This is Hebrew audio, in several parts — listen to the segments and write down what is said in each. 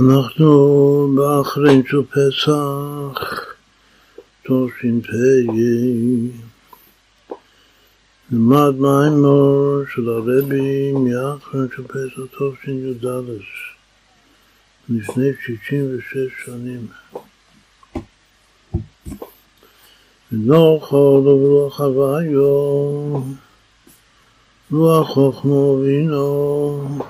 אנחנו באחרין של פסח, תש"פ, נלמד מימור של הרבי מאחרין של פסח תשי"ד, לפני 66 שנים. ונוכל רוח הוויו, רוח חוכמו וינו,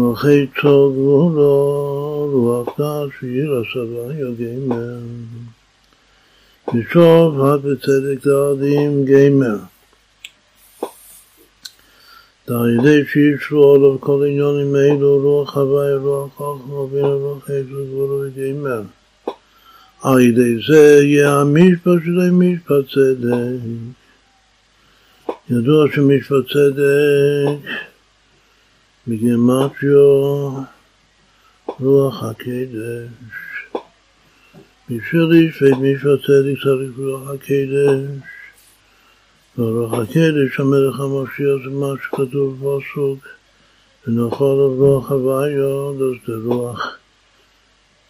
רוחי טוב גבולו, רוח דעת שיר הסבה יגמר. ושוב עד בצדק דעדים גמר. דעידי שישרו עליו כל עניונים אלו, רוח הווי, רוח חוכמה, רוח חפץ גבולו וגמר. על ידי זה יהיה המשפט שזה משפט צדק. ידוע שמשפט צדק בגימטריו רוח הקדש. בשביל להשווה משפט צדק צריך רוח הקדש. ורוח הקדש, המלך המשיח, זה מה שכתוב בפסוק, ונאכל רוח הוויה, זה רוח.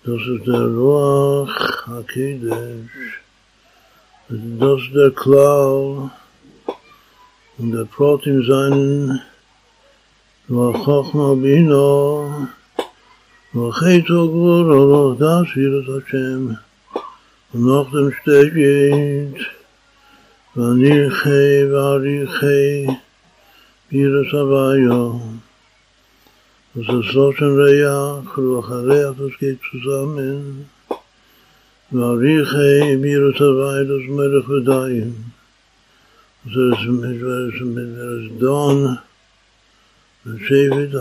Der Ruach HaKedesh. Das ist der Klau. Und der Ruach Chochma Bino. Ruach Eto Gvur, Ruach Das Yirat Hashem. Und noch dem steht, Vanichei, Varichei, Yirat Havayah. Das ist so schon Reach, Ruach Reach, das geht Reach,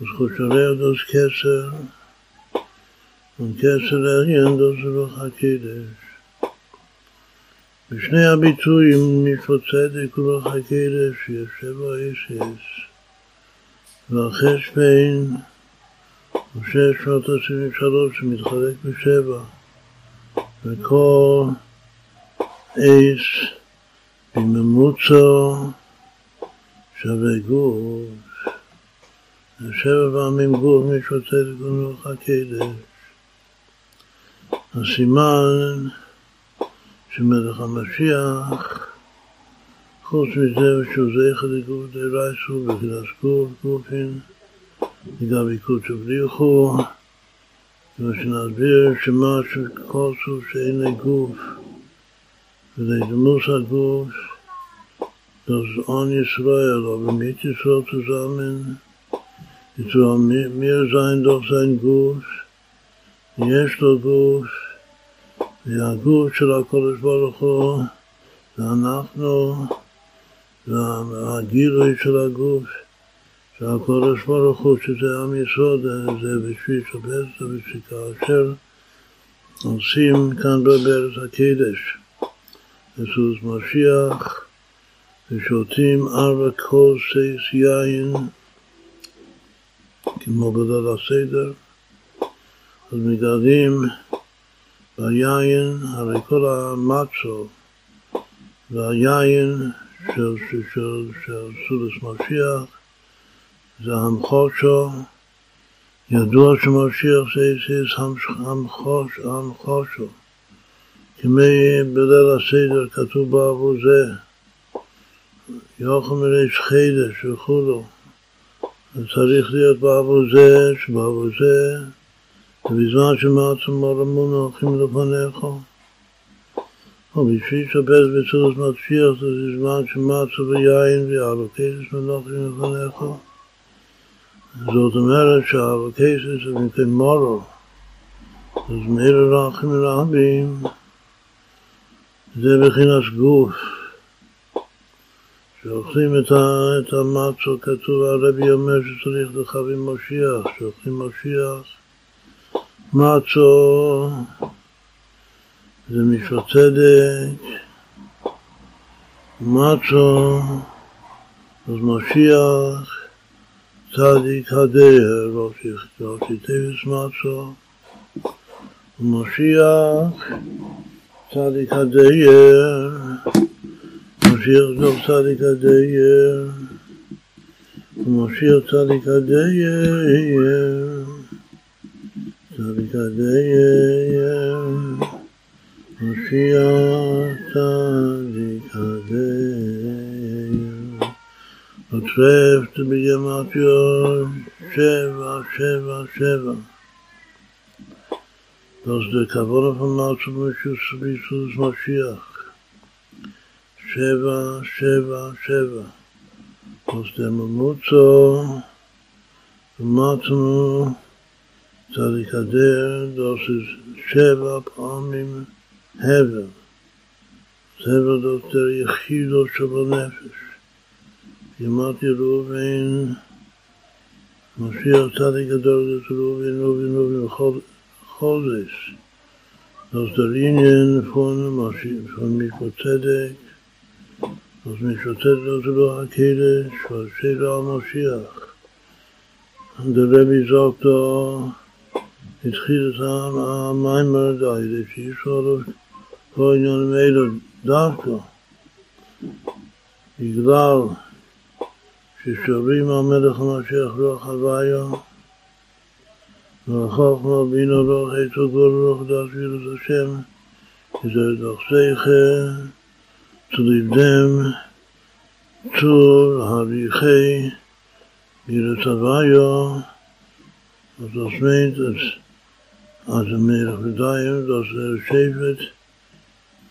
das Choshe Reach, das Kesser, und Kesser Reach, das Ruach HaKedesh. בשני הביטויים מצוות צדק ורוח הקדש יש שבע אסס והחש בין הוא שש מאות עשרים ושלוש שמתחלק בשבע וכל אס בממוצע שווה גוף שבע פעמים גוף צדק ורוח הקדש. הסימן שמלך המשיח, חוץ מזה שהוא זכר לגוף דרייסו וקדש גוף גופין, לגבי קודשו בריחו, ושנסביר שמה שכל סוף שאין לגוף ולדמוס הגוף, das an Israel, aber mit Israel zusammen, Israel mehr sein doch sein Guss, יש Guss, והגוף של הקודש ברוך הוא, ואנחנו, והגילוי של הגוף של הקודש ברוך הוא, שזה עם יסוד, זה בשביל שפסת ושכאשר עושים כאן בארץ הקדש, בסוס משיח, ושותים ארבע כוסי יין, כמו בליל הסדר, אז מגלים והיין, הרי כל המצו והיין של, של, של, של סודס משיח זה המחושו, ידוע שמשיח זה איזה המחוש, המחושו. כמי בליל הסדר כתוב בעבור זה, יוכל מריש חידש וכולו. צריך להיות בעבור זה, שבעבור זה ובזמן שמעצם עולמנו הולכים לפניך. או בשביל שבז בצורך מצפיח זה זמן שמצו ויין ואלוקייסס מלוכים לפניך. זאת אומרת שהאלוקייסס זה מכן מורו. אז מאלה רחים רבים זה בחינת גוף. שאוכלים את המצו, כתוב הרבי אומר שצריך לחבים משיח, שאוכלים משיח. מצו זה משפט צדק, מצו אז משיח צדיק הדר, ראשי טייבס מצו, ומשיח צדיק הדייר, משיח גם צדיק הדייר, ומשיח צדיק הדייה, צדיק הדייה, משיח צדיק הדייה. וטרפת בגמטיות שבע, שבע, שבע. Das der Kavona von Malchus Mishus Bisus Mashiach. Sheva, Sheva. aus dem Mutzo, למדנו צדיק הדר, ist שבע פעמים הבל. das der יחידו של הנפש. ימת ירובן, משיח צדיק זה ראובן, ראובן, ראובן, חודש. Linien von, von Mikro Zedek, אז משוטט לו זרוע הקדש, והשאלה המשיח. דרבי זוקתו התחיל את המיימר דיידה, שישאלו כל עניינים אלו דווקא. בגלל ששרים המלך המשיח רוח הוויה וחוכמה בינו רוח עצו גול רוח דעת ויראת השם, כי זה דוח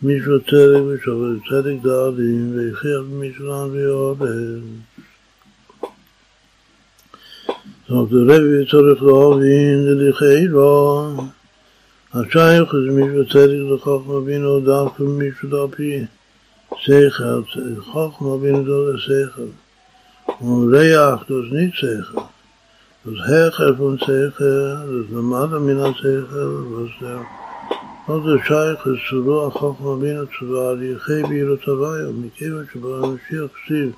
er er Zerek, mich war Zerek da, die ihm wechert, mich war an die Orde. Sagt der Rebbe, zurück da, wie in der Lichei war, השייך אז מישהו צדיק לחוכמה בינו דווקא מישהו דפי Das ist nicht Sechel. Das Hecher von Sechel, das Lamada min Sechel, was der was der Scheich ist zu Ruach Chochma bin zu Ruach Biro Tavai, und מכיוון שבא המשיח כסיב,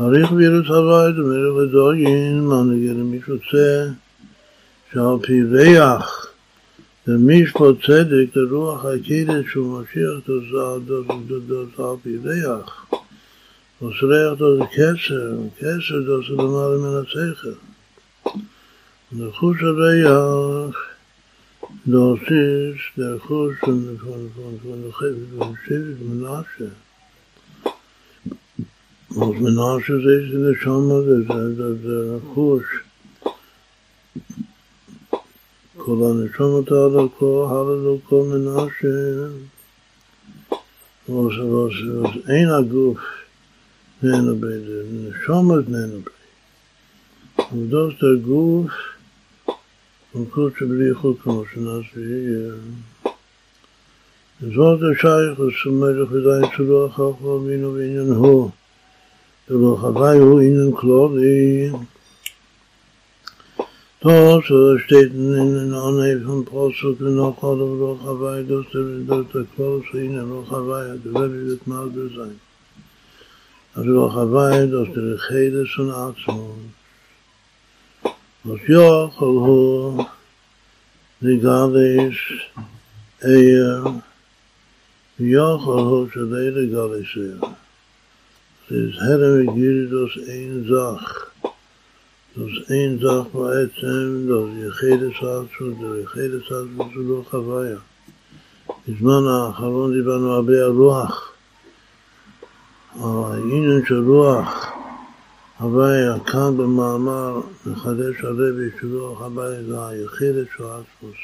אריך בירו תוואי, דמרך ודוגין, מה נגיד למי שרוצה, שעל פי ריח, Der Mishpat Tzedek, der Ruach HaKedesh שהוא משיח, על פי ריח. Was ריח das קסר, קסר das למעלה מן השכל. Chus הריח, das ist der Chus von, von, von, von, von Shivit Menashe. Was Menashe ist in der Shama, der, der כל הנשמות הלוקו, הלוקו מנשה. was was was ein aguf nene bei der neshama nene bei und das der guf und kurz bli khut כמו wie זאת השייך סומר חדאי צלוח חכם בינו בעניין הוא דלא חווי הוא עניין כלולי Das steht in den Anhieb von Prozess, und noch alle Woche bei dass der Welt der Kurs in der Woche bei der Welt wird mal so sein. Also Woche bei das der Rede schon atmen. Was ja hallo die Gabe ist eher ja hallo zu der Gabe. Es ist herre gilt das ein Sach. Dus één dag בעצם, dat יחיד סעצו, זה יחיד סעצו זה לא חוויה. בזמן האחרון דיברנו הרבה על רוח. העניין של רוח, הוויה, כאן במאמר מחדש הרבי שרוח הוויה זה היחיד סעצוס.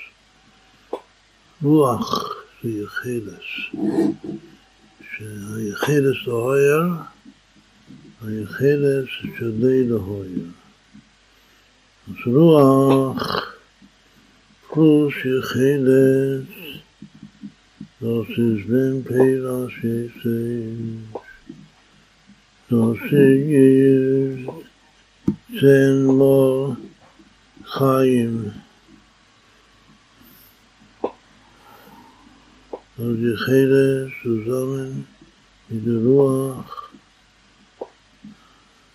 רוח זה יחידס. שהיחידס להויר, היחידס שלי להויר. אז רוח פלוס יחלת, das ist wenn Peras Jesus, das ist zehn Mal Chaim. Das Jecheles zusammen mit der Ruach,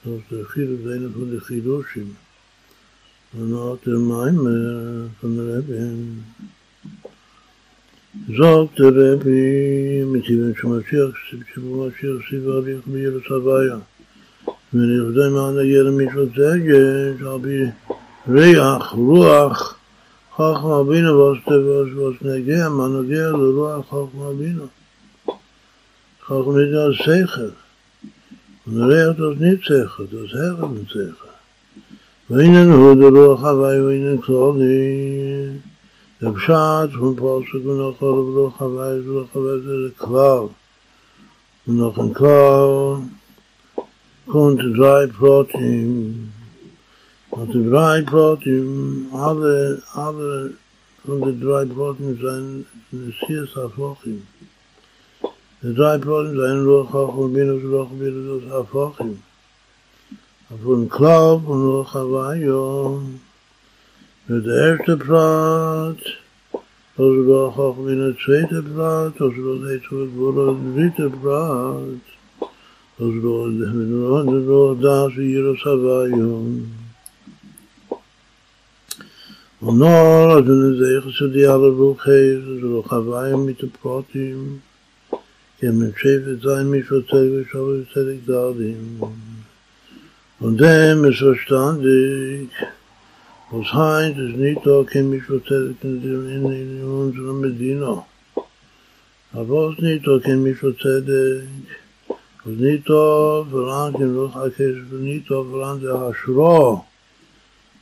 das ist der Rebbe, mit ihm schon Mashiach, שבו משיח סיבה הליך בירס הוויה. נגיע למצוות זגש, על פי ריח, רוח, חכמה בינה ואוס נגיע, מה נגיע לרוח בינה. חכמה בינה זה שכל. ונראה אותו נית שכל, זה שכל ושכל. ואינן הוא דרוח הווי ואינן כלולי. זה פשט, פוסק ונוכל וברוח הווי, וברוח הווי זה כלל. ונוכן כלל, kommt drei Protein. Und die drei Protein, alle, alle von den drei Protein sind Sies Afochim. Die drei Protein sind Ruach Hachum, Binus, Ruach, Binus, Afochim. Klaub und Ruach Havayo. Mit der erste Prat, aus Ruach Hachum, in der zweite Prat, aus Ruach Hachum, in der dritte Prat. אז לא לא לא דאס ירס הוויום ונור אז זה חסדי על רוחי זה לא חוויים מתפרוטים כי הם שפט זין מישהו צדק ושווה צדק דרדים Und dem ist verstandig, was heißt es nicht da, kein Mischwozedek in, in, in unserer Medina. Aber was nicht da, kein Mischwozedek, וניטו ורן כמלוך הקש וניטו ורן זה השרו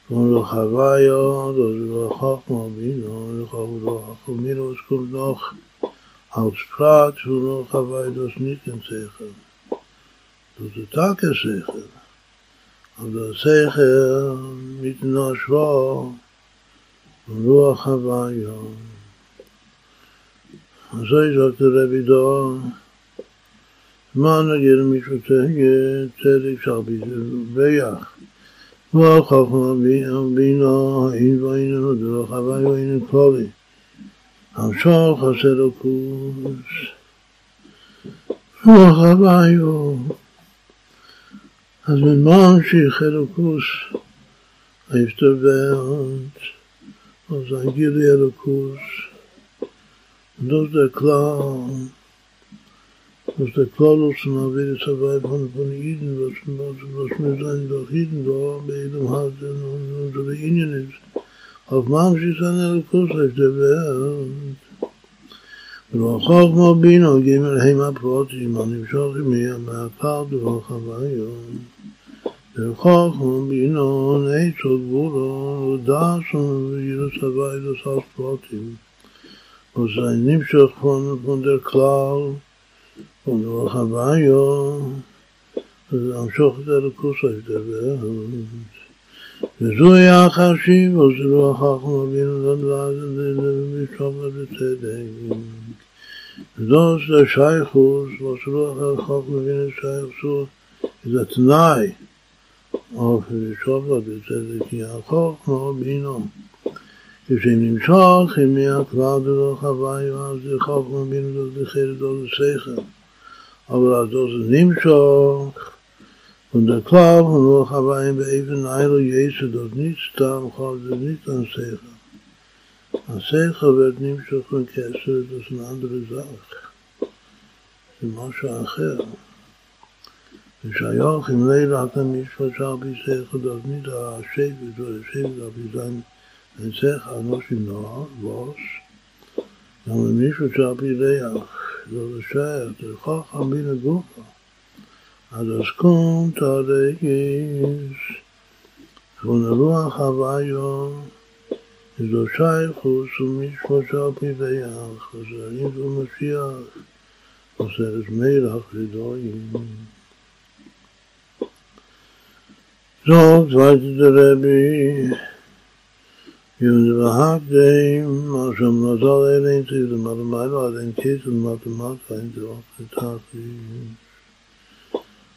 כמלוך הוויו דוזו חכמו בינו לכבודו חכמינו סכום נוח als praat hoe nog gaan wij dus niet in zeggen. Dat de taken zeggen. Als dat zeggen, niet naar zwaar, ruach Havaya. En zo is ook de Rebbe daar, מה נגיד למישהו צדק שרבי ויח. וחכמה בינה אין ואיננו דרך הווי ואיננו כלולי. המשוך חסר הכוס. רוח הוויו. אז ממה אלוקוס ההפטרת, אז הגילי אלוקוס, der Klaus von der Welt ist, aber von, von Iden, was, wir sein doch Iden da, bei jedem Haus und unsere Ingen ist. Auf manche ist eine Kurs auf der Welt. ורוח חוכמה בינו גימל המה פרוטים, הנמשוך ימיה מהקר דרוך הוויון. וחוכמה בינו נעצו גבולו, דעשו וירס הווי דסס פרוטים. וזה נמשוך von der Klau, וברוך הוויו, להמשוך את הלכוס ההתדבר. וזו היה החשיב, וזה לא החכם אבינו לדעת לשאול בצדק. וזו זה שייכוס, וזה לא החכם אבינו שייכוס, זה תנאי. אוף לשאול בצדק, כי החכם אבינו. כשנמשוך, אם מהכלל דרך הוויו, אז זה חכם אבינו לדחיר דו לשכל. Jesu, das nicht da, und kann das nicht an Secha. An Secha wird Nimschach und Kesser, das ist eine andere Sache. Das ist משהו אחר. ושהיוך אם לילה אתה משפט שעל פי שכל דוד נידה השבט והשבט על פי זן אין שכל אנושים נוער, ווס, גם למישהו שעל פי ריח so bescheuert, der Chacham bin a Gufa. אז אז kommt der Gis von der Ruach Havayo is do Shaykhus und mich vor Shapi Veyach אז er ist um Mashiach אז er ist Meirach Ridoyim so, zweite der Rebbe Yun vahak deim, asham nazal elein tziv, the matamayla adein kis, and matamata in the okhetati.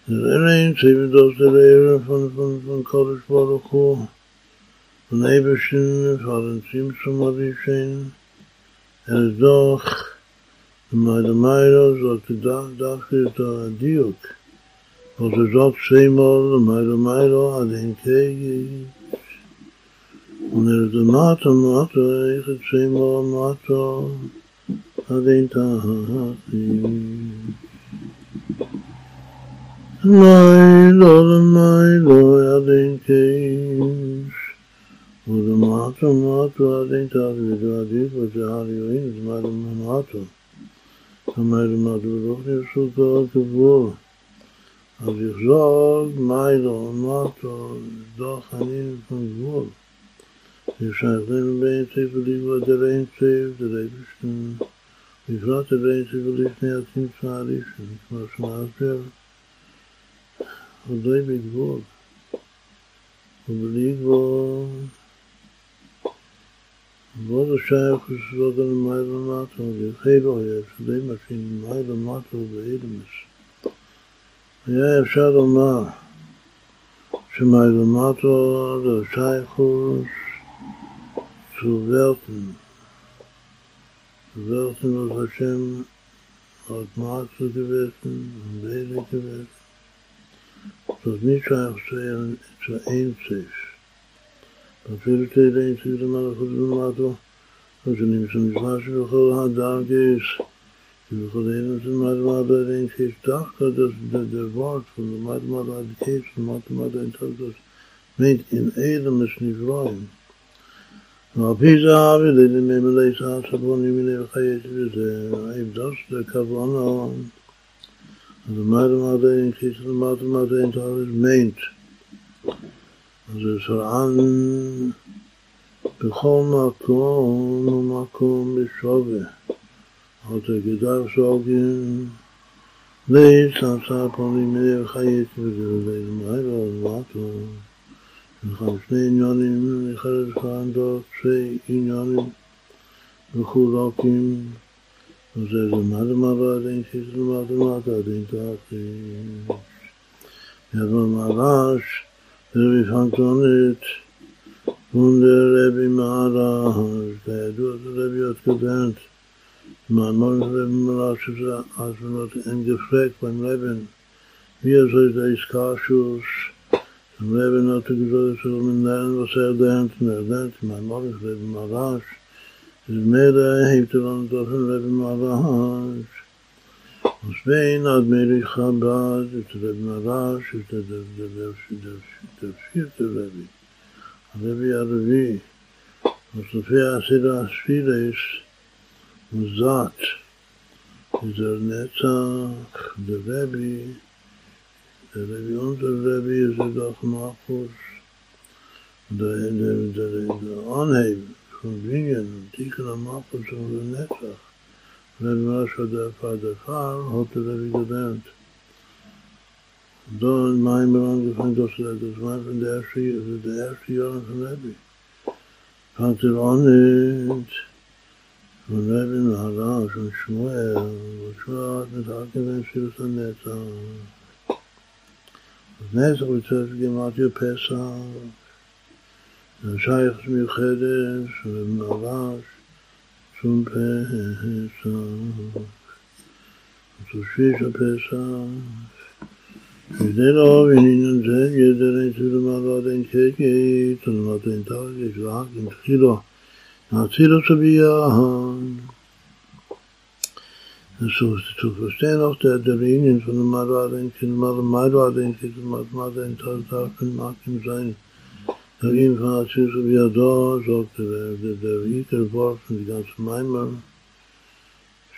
Elein tziv, dos der Eire von, von, von Kodesh Baruch Hu, von Eberschen, von Zimtzum Avishen, er ist doch, the matamayla, sagt dachir ta diuk, was er seimal, the matamayla adein kegis, Und er ist Mata, Mata, ich hätte zweimal Mata, an den Tag. מיילו למיילו עד אין קייש ולמטו מטו עד אין תעביד ועדיף וזהר יוין זמן אומרת, למטו רוח נרשותו על גבול אז יחזור מיילו מטו דוח חנין von גבול יש שייכים בין צייף וליבו דר אין צייף דר אין צייף בפרט דר אין צייף ולפני הצמצום הראשון כמו שמסביר עוד לא בגבול. ובלי גבול, גבול זה שייך לסביבות על מי למטה, ויחי לא היה, שדי משין מי למטה ואילמס. היה אפשר לומר שמי למטה זה שייכוס zu Welten. Welten, was Hashem hat Macht zu gewesen und Wele gewesen. Das nicht שייך zu Einzig. אפילו תהיה Einzig למלאכות ולמטו, אז שנמצא משמע שבכל הדר גייס, ובכל אין זה מעד מעד אין קייס דווקא der Wort von der מעד מעד עד קייס, מעד מעד אין meint in Edom es nivroim. ועל פי זה אבי ללמי סבונים מיני וחייס וזה, האבדוס לכוונה אז מה למד אין כיס למד למד אין תאריך מיינט. אז זה שרען בכל מקום ומקום בשווה. אז זה גדר שוגים לייס עשה פונים מלך חייס וזה ולמד ולמד וכאן שני עניונים, אחד אחד שני עניונים מחולקים וזה למד למד אין שיש למד למד אין תרחיש. ידוע מרש, רבי פנקטונית, וונדר רבי מהרש, כידוע זה רבי עוד קדנט, מאמר מרש שזה אסונות אין er er er er Mann ist Rebe Marash, Mera heeft er dan toch een Rebbe Marash. Ons been had Meri Chabad, het Rebbe Marash, het de vierde Rebbe. Rebbe Aravi. Als de vier Asira Asfira is, Zat, is er Netzach, de Rebbe, de Rebbe, onze Rebbe is er doch Machos, de, de, de, de aanheven. von Binyan und Tikkun am Malchus und der Netzach. Wenn man schon der Fall der Fall, hat er wie gelernt. Da in meinem angefangen, dass er das war von der erste, also der erste Jahr von Rebbe. Fangt er an und Shmuel hat mit Hakenem Shirus an Netzach. Das Netzach wird zuerst gemacht, ihr Pesach, שייך מיוחדת ומרש שום פסח, ושליש הפסח, כדי לאהוב עניין זה ידר אין צילו מעבד אין קקית, ולמד אין תרגש ורק עם תחילו, har varit en kille, de har varit en kille, Dagegen von Aziz und Yador sagte der, der, der Iker Wort von die ganze Maimer,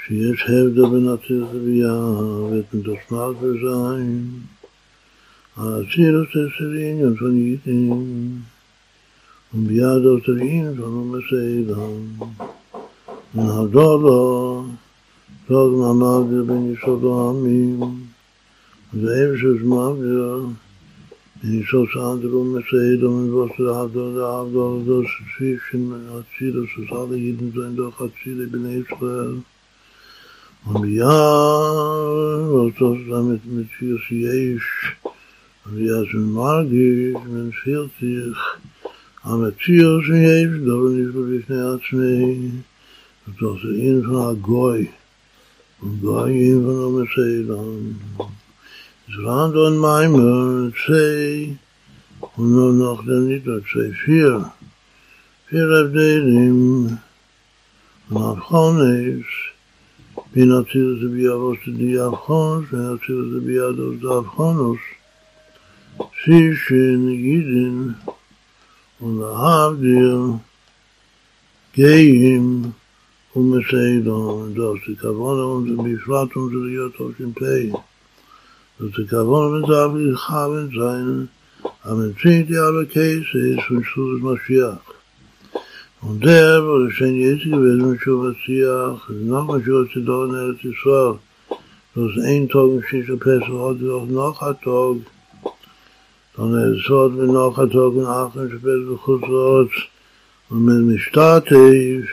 שיש הבדל בין אציל לביאה, ואת מדושמר וזין. האצילוס אצל עניין von Und wir haben dort in ihm, und wir haben es eben. Und wir haben dort, und wir haben dort, und wir haben dort, und wir haben dort, und wir haben dort, und wir haben dort, in so sandro me von Goy und Goy in von Messeid Zwan und Maimer, zwei, und nur noch der Nieder, zwei, vier, vier Abdelim, und auf Chones, בין אצילוס לביאבוס לדיאבחונוס, בין אצילוס לביאדוס דאבחונוס, שישן גידן ולהבדיל גאים ומסעדון, das ist Kavona und בפרט und להיות תש"פ. Ist Kavona und darf לכוון sein, המציאות schon jetzt gewesen ist, schon Mashiach, noch mal schon zu da in Eretz Yisrael, das ein Tag im Shisha Pesach hat auch noch ein Tag, und der Sort mir noch ein Tag und Aachen spät und kurz raus. Und mit mir starte ich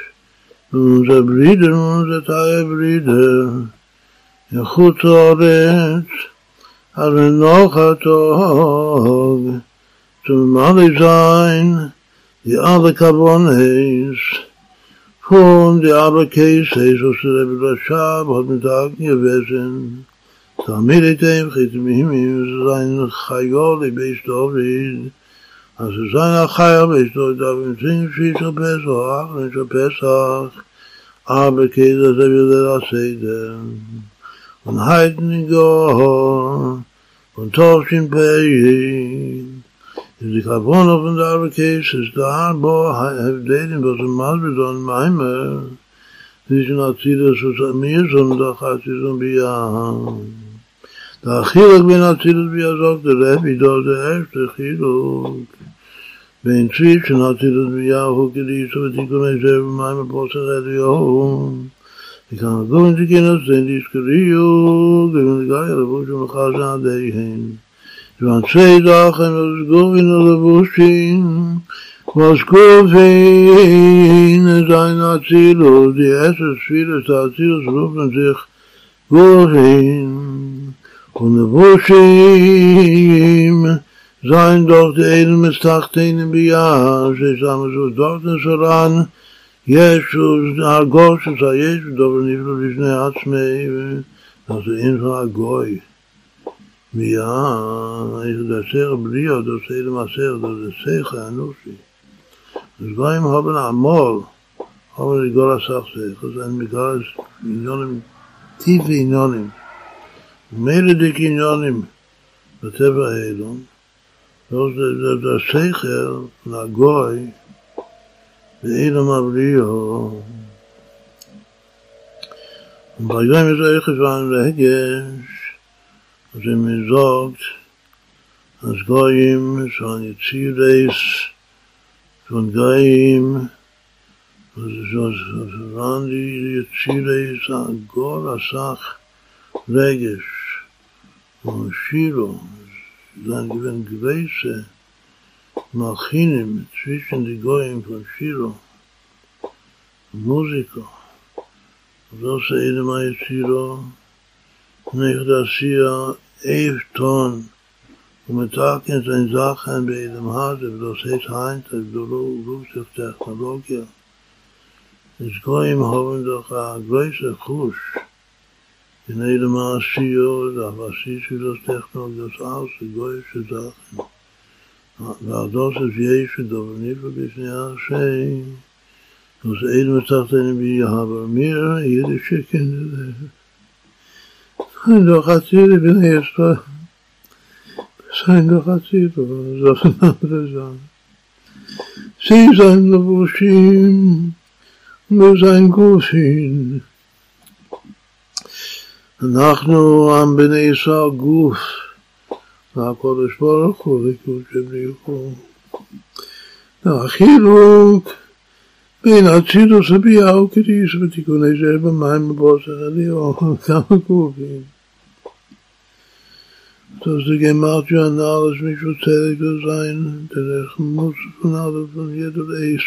und unser Brüder und unser Teil Brüder in kurz raus. Hat mir noch ein Tag zum Mali sein die alle Karbonne ist von der Arbeit käse ist was der Bruder Schab hat mir Tag gewesen. תלמיד איתם חיתמים אם זין חיו לביש דוד, אז זין החיו לביש דוד, אבל נמצאים שיש הפסח, נמצא פסח, aber geht das er wieder das Seder. Und heiten go, und toshin peyi, in die Kavono von der Arbekeis ist der Arbo, hefdelin, was im un meime, zwischen Azidas und Samir, und der Chatzis Biyaham. Hat sie so ein Biya. Da Achilak bin Azilis, wie er sagt, der Rebbe, da der erste Achilak. Wenn zwischen Azilis, wie er auch geliehen, so wird die Kunde selber, Maime, Bosse, Redio, Ich kann go in die Kinder sehen, die Skriyo, gegen die Geier, wo ich mich aus an der hin. Es waren zwei Sachen, was go in der Buschin, was go in sein Azilo, die erste Schwere des Azilos rufen sich go in. Und der Buschin sein doch die Edel mit Tachtein im Biar, sie sagen so, dort ist er an, ישו, הגוי שזה ישו, דובר נפלו לפני עצמי, אז אין זה הגוי. מיה, איך דסר בריאו, מילא דיק עניונים בטבע האלון, זה שכל לגוי, ואילו מבריאו. וביום הזה איך להגש, אז הם מזוגת, אז גויים, שאן יצירס, von Gaim, waren die Yetzireis Agor Asach Regesh und Shiro, dann gewinnen Gewäße, Malchinim zwischen die Goyim von Shiro, Musiko, so seide mai Shiro, nicht das hier Eifton, und mit Tag in sein Sachen bei dem Hase, das heißt Heinz, das ruft sich Technologie. Es Goyim haben doch ein größer Kusch, in jedem Asio, da was ist das Technologie, das aus, die größte Sachen. והדוס es Jesu, דובר ניפו בפני השם, אז אין מתחתנו בי aber mir, jede Schicken, sein doch Azir, bin ich jetzt, sein doch Azir, das ist eine andere Sache. Sie sein Levushim, nur sein Gufin. אנחנו עם בני ישראל גוף, והקודש ברוך הוא ליכוד שבריחו. החילוק בין אצילוס הביאה וקדיש ותיקוני זה במים בבוסר עליון, כמה גופים. So zählig zu sein, der Rech muss von alles von jeder Eis.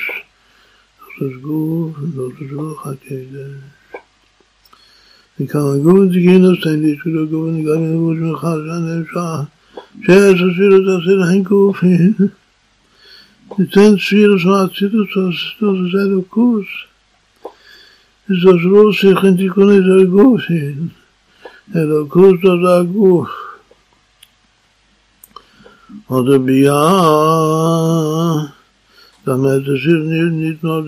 Das ist gut, das ist gut, die Kinder kann nicht gut, ich kann nicht gut, שיש עשיר את עשיר אין גופין, ניתן אז זה אלוקוס. זה לא שיחן תיקוני זה גופין, אלוקוס זה הגוף. עוד הביאה, damit es ist nicht, nicht nur die, die,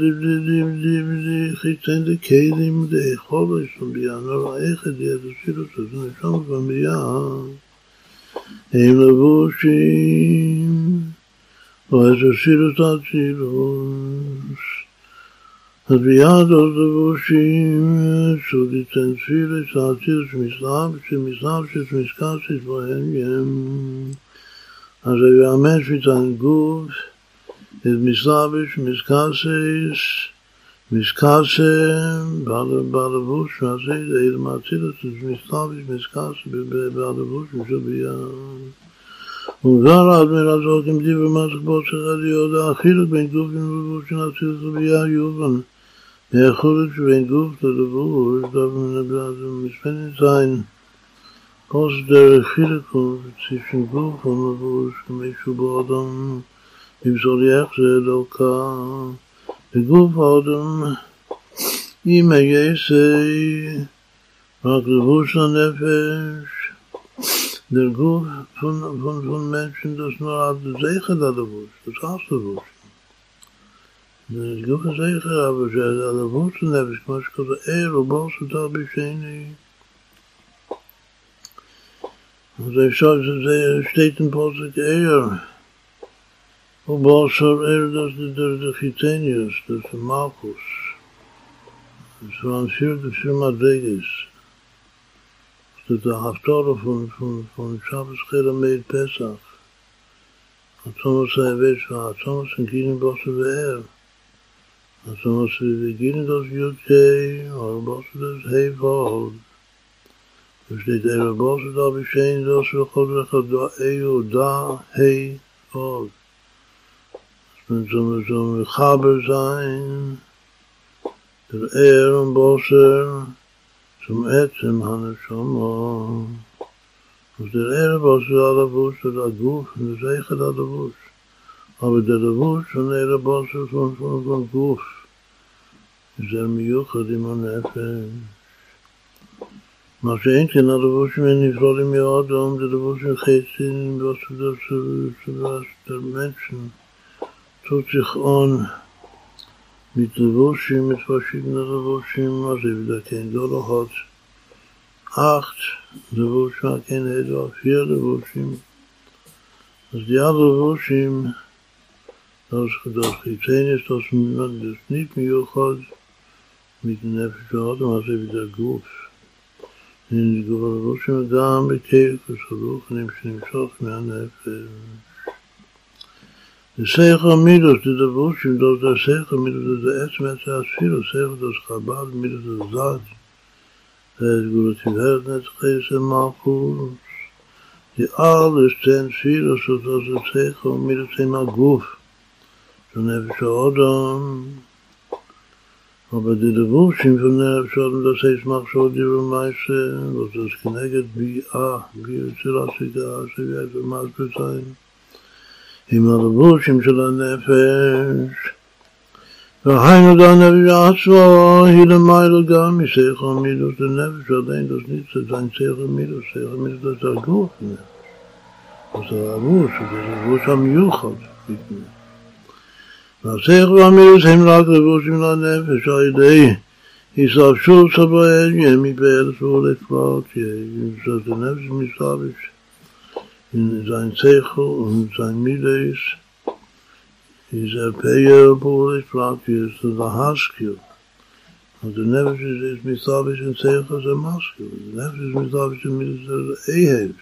die, die, die חיצן כלים לאכול hat es wieder zu tun, schon von mir, הם לבושים, או איזה סילוס אצילוס. אז ביד עוד לבושים, שהוא ליתן סילוס אצילוס מסלב, שמסלב שמסקסס בהם ים. אז הוא יאמץ מצד גוף, is mislavish miskase is miskase bad bad vush az iz er matir mislavish miskase be bad bad vush ze bi a un zar az mer az otim div mas bot az yo da akhir ben gov in vush az ze bi a yuvan be khuruj ben gov tus vush da Kos der Chirikov zwischen Gruppen und Wurschen, mich über Adam באדם, במזוליח זה לא קל. בגוף האדם, אם היסי, רק לבוש da der Wurst, das hast du Wurst. Der Guf ist Seiche, aber es ist an der Wurst, und es ist gerade er, und was ist da bisschen, und er sagt, es steht in Posik er, er, vier, vier Madriges, der Haftorah von, von, von Shabbos Chelamed Pesach. Atzomos Havesh v'Atzomos in Ginen Bosse Ve'er. Atzomos Ginen dos Yud-Kei, or Bosse dos Hei Vod. Dus dit Ere Bosse da Bishen dos V'chod V'chod da Eyo da Hei Vod. Der Er und Bosse. zum עצם הנשמה. אז der Seiche der Lebus. Aber der Lebus von Erebos ist von, von, von Guf. ist er מיוחד עם הנפש. מה שאין כן הלבושים הם נפרדים מאדם, זה בסדר של Menschen. tut sich an mit Levushim, also wieder kein Dolo hat acht Levushim, kein Edo, vier Levushim. Also die alle Levushim, das, das Chitzen ist, das, das nicht miuchad mit dem Nefesh Adam, also wieder Guf. in die Levushim, גם בקרקס הרוח, נמשוך מהנפש. De Seichel Midos, de Devotion, dat de Seichel Midos, de Etzmet, de Asfiro, Seichel, dat is Chabad, Midos, de Zad, het Guru Tiveret, net Gees en Malchus, die alles ten Sfiro, zodat de Seichel Midos in Maguf, zo'n Nefesh Adam, aber die Devotion von Nefesh Adam, das heißt Machshod, die wir meisten, was das geneget, wie A, wie Zilasika, wie es Masbe sein, עם הלבושים של הנפש. והיינו דן נביא עצמו, היא למעלה גם מסייכל מידוס לנפש, ועדיין דוס ניצה, זין סייכל מידוס, סייכל מידוס זה הגוף נפש. זה הלבוש, זה הלבוש המיוחד. והסייכל והמידוס הם רק לבושים לנפש, על ידי הישרשות סבוהם, מבארץ ולפלט, זה נפש מסלביש. in sein Zeichel und sein Mide ist, a er peier, wo er ist, bleibt, wie. Und der Nefesh ist, ist mit Zabisch in Zeichel, ist er Maskel. Der Nefesh ist mit Zabisch in Mide, ist er Ehev.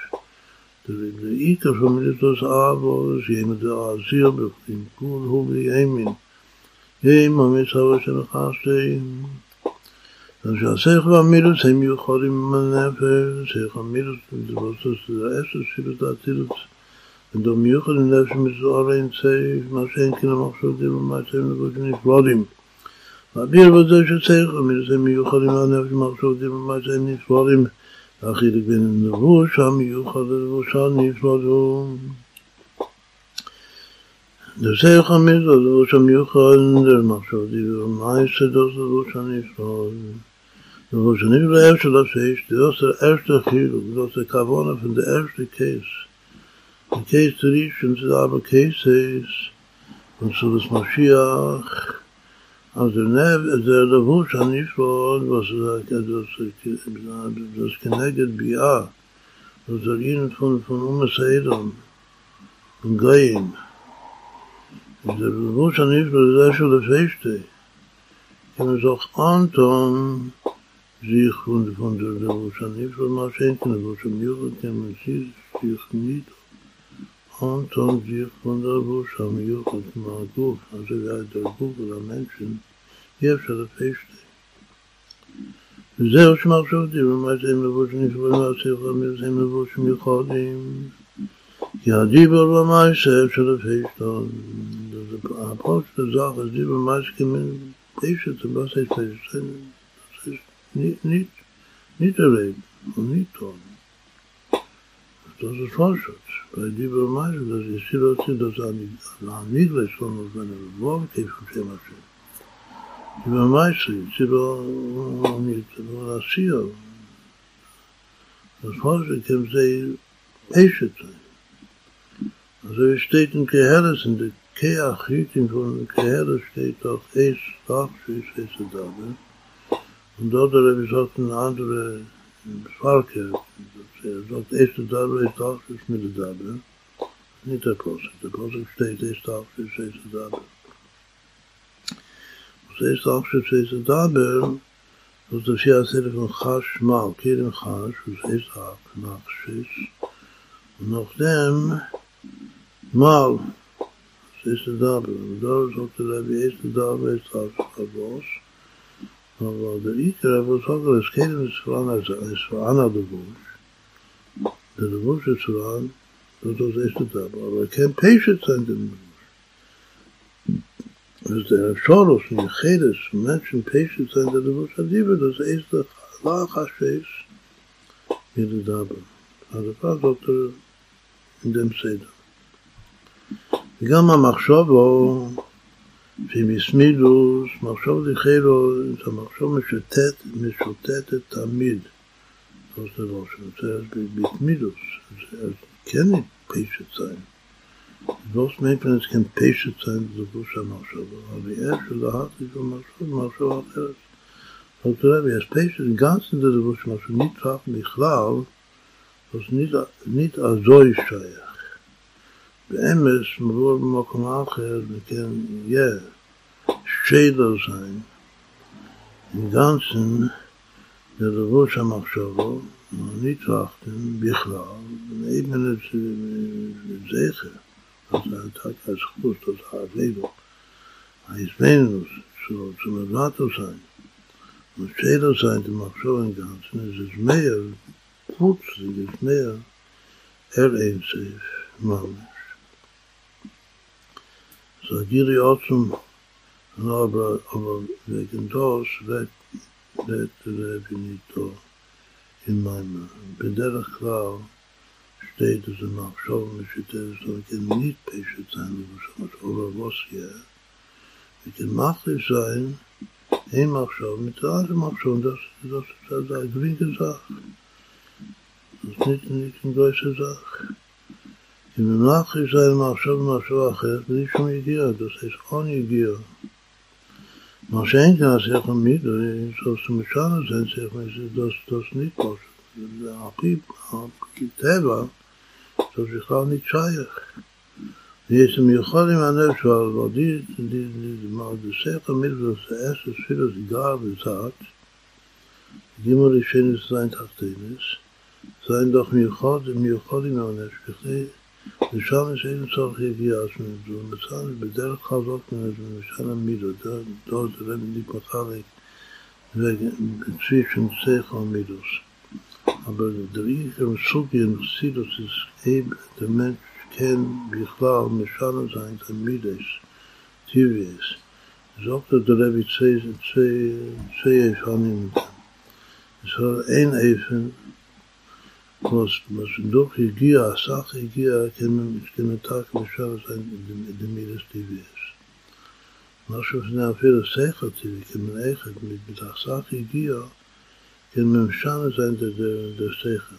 Der Iker von Mide ist das Abo, ist jemand der Asir, in Kuhl, Hubi, Emin. Jemand mit in Zeichel. אז שהשכל והמידוס הם מיוחדים עם הנפש, שכל המידוס זה בסוף זה העשר שלו, זה האצילות, ודו מיוחד נפש מזוהר אין צייף, מה שאין כן המחשבים ומה שהם לבושים נפרדים. והביר בזה ששכל המידוס הם מיוחדים עם הנפש מחשבים ומה שהם נפרדים, החילק בין הלבוש המיוחד ללבוש הנפרדו. Der Seichel mit der Lusch am Juchal, der Machschodi, Und was in der Efter das ist, die aus der erste Chilu, die aus der Kavone von der erste Käse, die Käse zu riech, und sie aber Käse ist, und so das Moschiach, als der Nev, als der der Wusch an Ibra, und was er sagt, er das ist das Kenegget Bia, das er ihn von, von von der Wusch an ist sich von von der da so von ma schenken wo so mir gut sie sich nicht. Nit und dann sieh von der wo so mir gut also da der gut der menschen jetzt hat er fisch sehr schön mach so die ma sehen wir wo schön ich wohl mal sehen wir mir sehen wir wo schön wir holen ja die wir wohl. Nicht, nicht, nicht erleben und nicht tun. Das ist Fortschritt. Bei dir bei mir, das ist hier auch das an Nigles von uns, wenn er Wort gibt von dem Hashem. Die bei mir ist, sie doch nicht, das hier. Das Fortschritt kann sie Peshet sein. Also es steht in Keheres, in der Keachitin von Keheres steht auch Es, Schiss, Es, Dabbe. Und dort er gesagt, eine andere Farke, er sagt, erste Dabbe ist auch das mit der Dabbe. Nicht der Posek. Der Posek steht, erste das erste Dabbe. Das erste das erste Dabbe, das ist ja sehr von Chash Mal, Kirin Chash, das erste auch nach Schiss. Und nachdem Mal, das erste Dabbe. Und da Aber der Iker, er wird es geht ihm zu an, es ist für Anna der Wunsch. Der Wunsch ist zu an, das ist das erste Tag, aber er kann Patient sein, dem Wunsch. Es ist der Schor, in dem Iker, Menschen Patient sein, der Wunsch hat wird das ist der erste Tag, das ist der erste wie der Tag. Also der Tag, sagt er, in dem Seder. Ich kann mal שמסמידוס, מחשוב לכאילו, זה מחשוב משוטט, משוטטת תמיד. אז זה לא שזה בתמידוס, אז כן פשט sein, so gut sein Machshav. Aber er schon hat sich von Machshav, Machshav אחרת. אז תראה, ganz in der Wurst Machshav, nicht trafen בכלל, das nicht הזוי שייך. באמס, מבוא במקום אחר, וכן, יהיה sein, im Ganzen, der Revush המחשבו, trachten, בכלל, eben את זכר, das ist ein Tag als Chus, das ist ein Leben, ההזמנוס, zu, zu Mevlato sein, und Schäder sein, die Machschow im Ganzen, es ist mehr, plötzlich ist mehr, er einsef, Mamisch. So, Giri Otzum, aber, aber wegen das der Rebbe nicht da in meinem. בדרך כלל steht es im Achschov, משתת, so kann nicht Peshet sein, aber was hier. Es kann machlich sein, ein Machschov, mit der anderen Machschov, das, das, ist eine geringe Sache. Das ist nicht, nicht eine große Sache. מלאכי זה מחשוב מחשוב אחר, בלי שום heißt ohne יגיע. מה שאין כאן השכל מידו, זאת משל זה שכל, das nicht פשוט. על פי טבע, זה בכלל nicht שייך. יש מיוחד עם הנפש, זה שכל מידו, זה אסר ספירות גר וזת, גימל ראשון sein תחתינס, sein doch מיוחד, מיוחד עם הנפש, בכדי ושם שאין צורך יגיע עצמי, ומצאנו בדרך חזות ממשל המידו, דוד רבי ניפוחליק, וצבי שנצח על מידוס. אבל דרי סוגיה מחסידוס איב דמנט כן בכלל משל זין תמידס, טיביאס. זוכת דרבי צי יפנים. זאת אין איפן was doch הגיע, הסך הגיע כמתק משל דמידס טיביאס. משהו שזה אפילו שכל טבעי, כמנהיכת, מתחסך הגיע כממשל sein der שכל.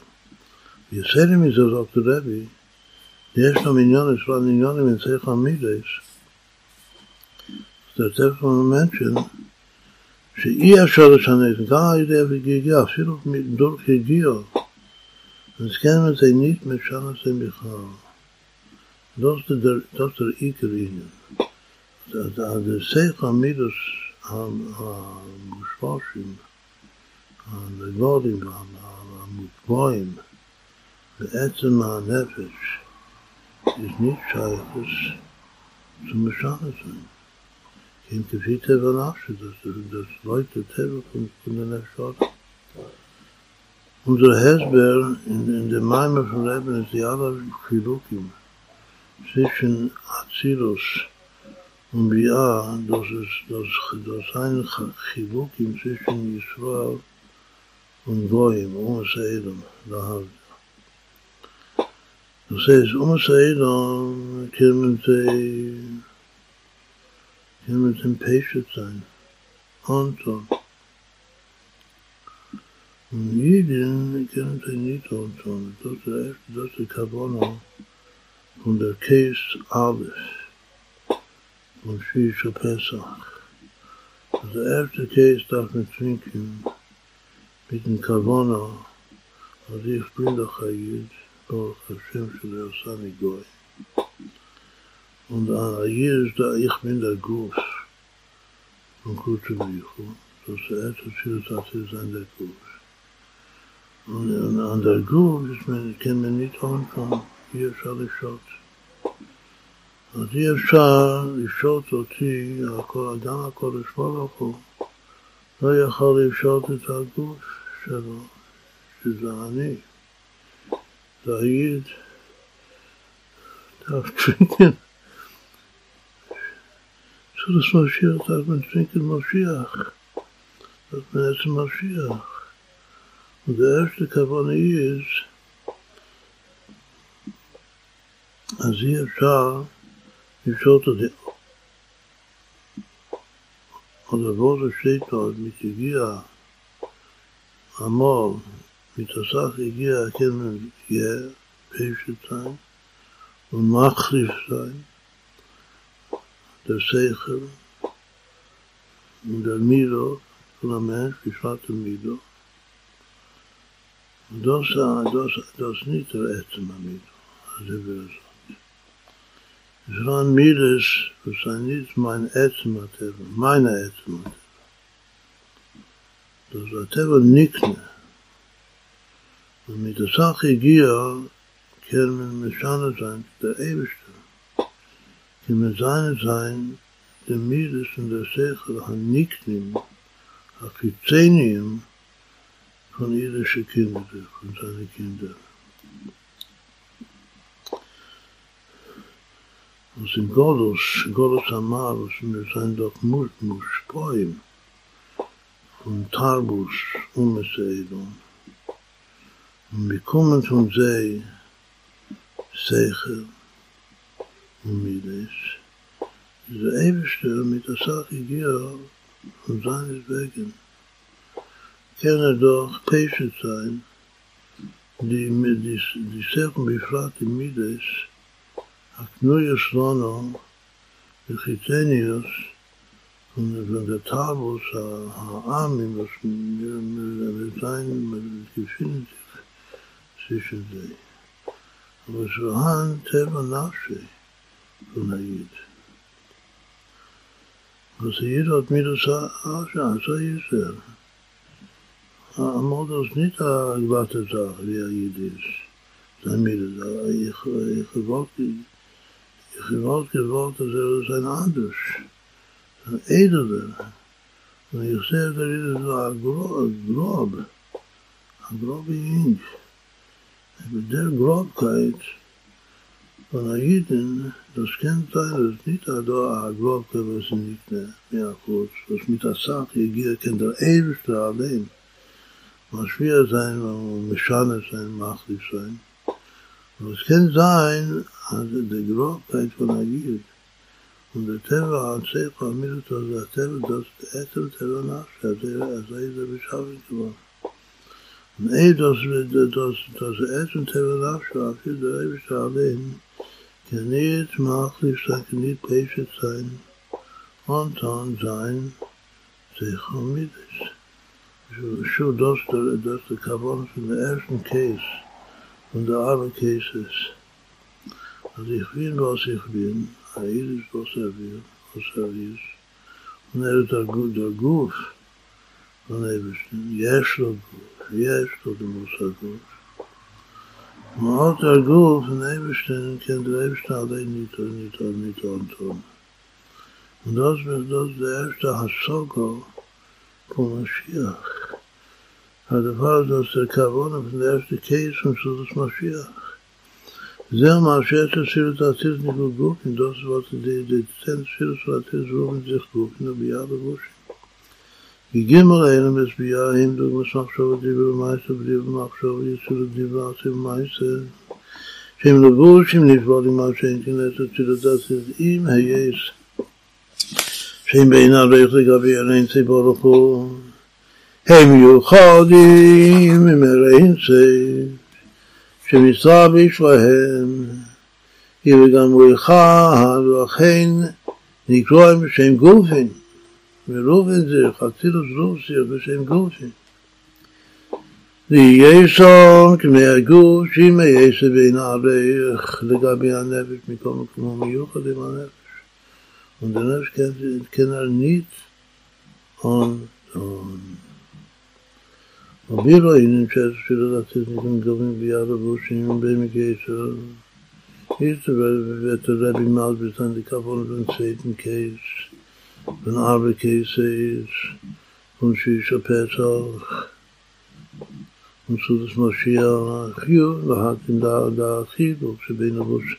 יסדר מזה זאת רבי, יש לו עניון, יש לו עניון עם שכל מידס, זה תכף מנשן שאי אפשר לשנות, גם על ידי אפילו דור הגיע, אז כן זה ניט משנה זה בכלל. Das ist der, das ist der Iker-Ingen. Der Seich Amidus המושפשים, הנגודים, המוקבועים, בעצם הנפש, ist nicht scheiches zum Bescheid sein. Im כפי טבע נפשי, das, das Leute Teva von, von der Nefesh Unser Hesber in, in dem Maimer von Leben ist die aller Chilukim zwischen Atzilus und Bia, das ist das, das ein Chilukim zwischen Yisrael und Goyim, um es Edom, da Das heißt, um es Edom können sie können sie patient sein. Und jeden können sie nicht so. Das ist das ist Kavana von der Case Aleph von Shisha Pesach. Das erste Case darf man trinken mit dem Kavana, also ich bin doch Hayid, Baruch Hashem Shalei Osani Goy. Und hier ist da, ich bin der Guss von Kutsche Bichu. Das ist erste Ziel, das ist an der Guss. An der Guss ist man, kann man nicht anfangen, ist alles Schott. אז אי אפשר לשהות אותי, האדם הקודש ברוך הוא, לא יכול לשהות את הגוף שלו, שזה אני. זה היד, תפטרינקן. So das Mashiach sagt, man trinkt Der erste Kavane ist, אז אי אפשר לשאול את זה. הדבר השליט עוד מתגיע המול, מתעסק הגיע כן יהיה פשט זין ומחליף זין der Seichel und der Mido von das äh, das das nicht der erste mal mit also wir so Zran Mides, das ein nicht mein Ätzma Teva, meine Ätzma Teva. Das war Teva Nikne. Und mit der Sache Gia, kehren wir mit Schane sein, der Ewigste. Die mit Seine sein, der Mides und der Sechel, der Niknim, der Kizenium, der von irdischen Kindern, von seinen Kindern. Und in Golos, Golos Amarus, wir sind doch Muspoim von Tarbus Umeseidon. Und wir kommen von See, Sechel, Midas. Der Ewigste mit der Sache hier von seines Wegen er die Sachen befragt in Midas, Aknuyas Lono, die Chitenius, von, von der Tabus, Ha'amim, was wir sein, befinden sich zwischen sie. Aber es war ein Thema Nafshe. von Ayid. אז anschauen, so er. Gewollt, dass er sein anders, ein edler. Und ich sehe, da ist so ein Grob, ein Grob Jink. Mit der Grobkeit, von Aiden, das kann sein, dass nicht da ein Glocke, was nicht mehr kurz, was mit der Sache hier kann der Ewigste allein. Muss schwer sein, und Mechanisch sein, machlich sein. Und es kann sein, also die Grobkeit von Aiden, und der an sich, an mir, dass der Teva, das der Äther, Teva nach, also er sei der Beschaffung geworden. Nee, das, das, das Essen Teva nach, für der allein, kann nicht machlich sein, kann nicht sein, und dann sein Seichamides. Schon שוא דאסטה דאסטה קאבורס אין דער ערשטן קייס און דער ערבער קייס. די פירנאוס יביינ אייז קאצערדיע, אסהייס. נער דא גודער גוף, נעבערש יאשן, יאשט דמוסעג. מן דא גוף נעבערשטיין קען דאבשטאט אין ניטוניטוניטונט. און דאס וועס דא ערשטער אסוגו. Von Mashiach. hat der Fall, dass der Kavona von der erste Case von Sudas Mashiach. Sehr Mashiach ist hier das Aziz nicht gut gut, und das was die die Zent für das Aziz rufen sich gut, und wie alle Wuschen. Wie gimmel einem ist wie ja ihm, du musst noch Shem beina reichlich, aber ihr nehmt sie Baruch הם מיוחדים ממרעין סייף, שמסביב להם היא לגמרי אחד, ולכן נקרוא הם בשם גופין. ורובן זה חצילוס רוסיה בשם. ויהיה סון כמי הגוף, שאם יעשה בין הערך לגבי הנפש מכל מקומו מיוחד עם הנפש. Und der Nefesh kann er nicht on, on. Biro in church should that is even going be out of ocean beim He's the vet the Rebbe Malbis and the couple of Satan case, an Arbe cases, von Shisha Pesach, und Sudas Mashiach, Chiyu, lahat in da da Chidu, שבין הראש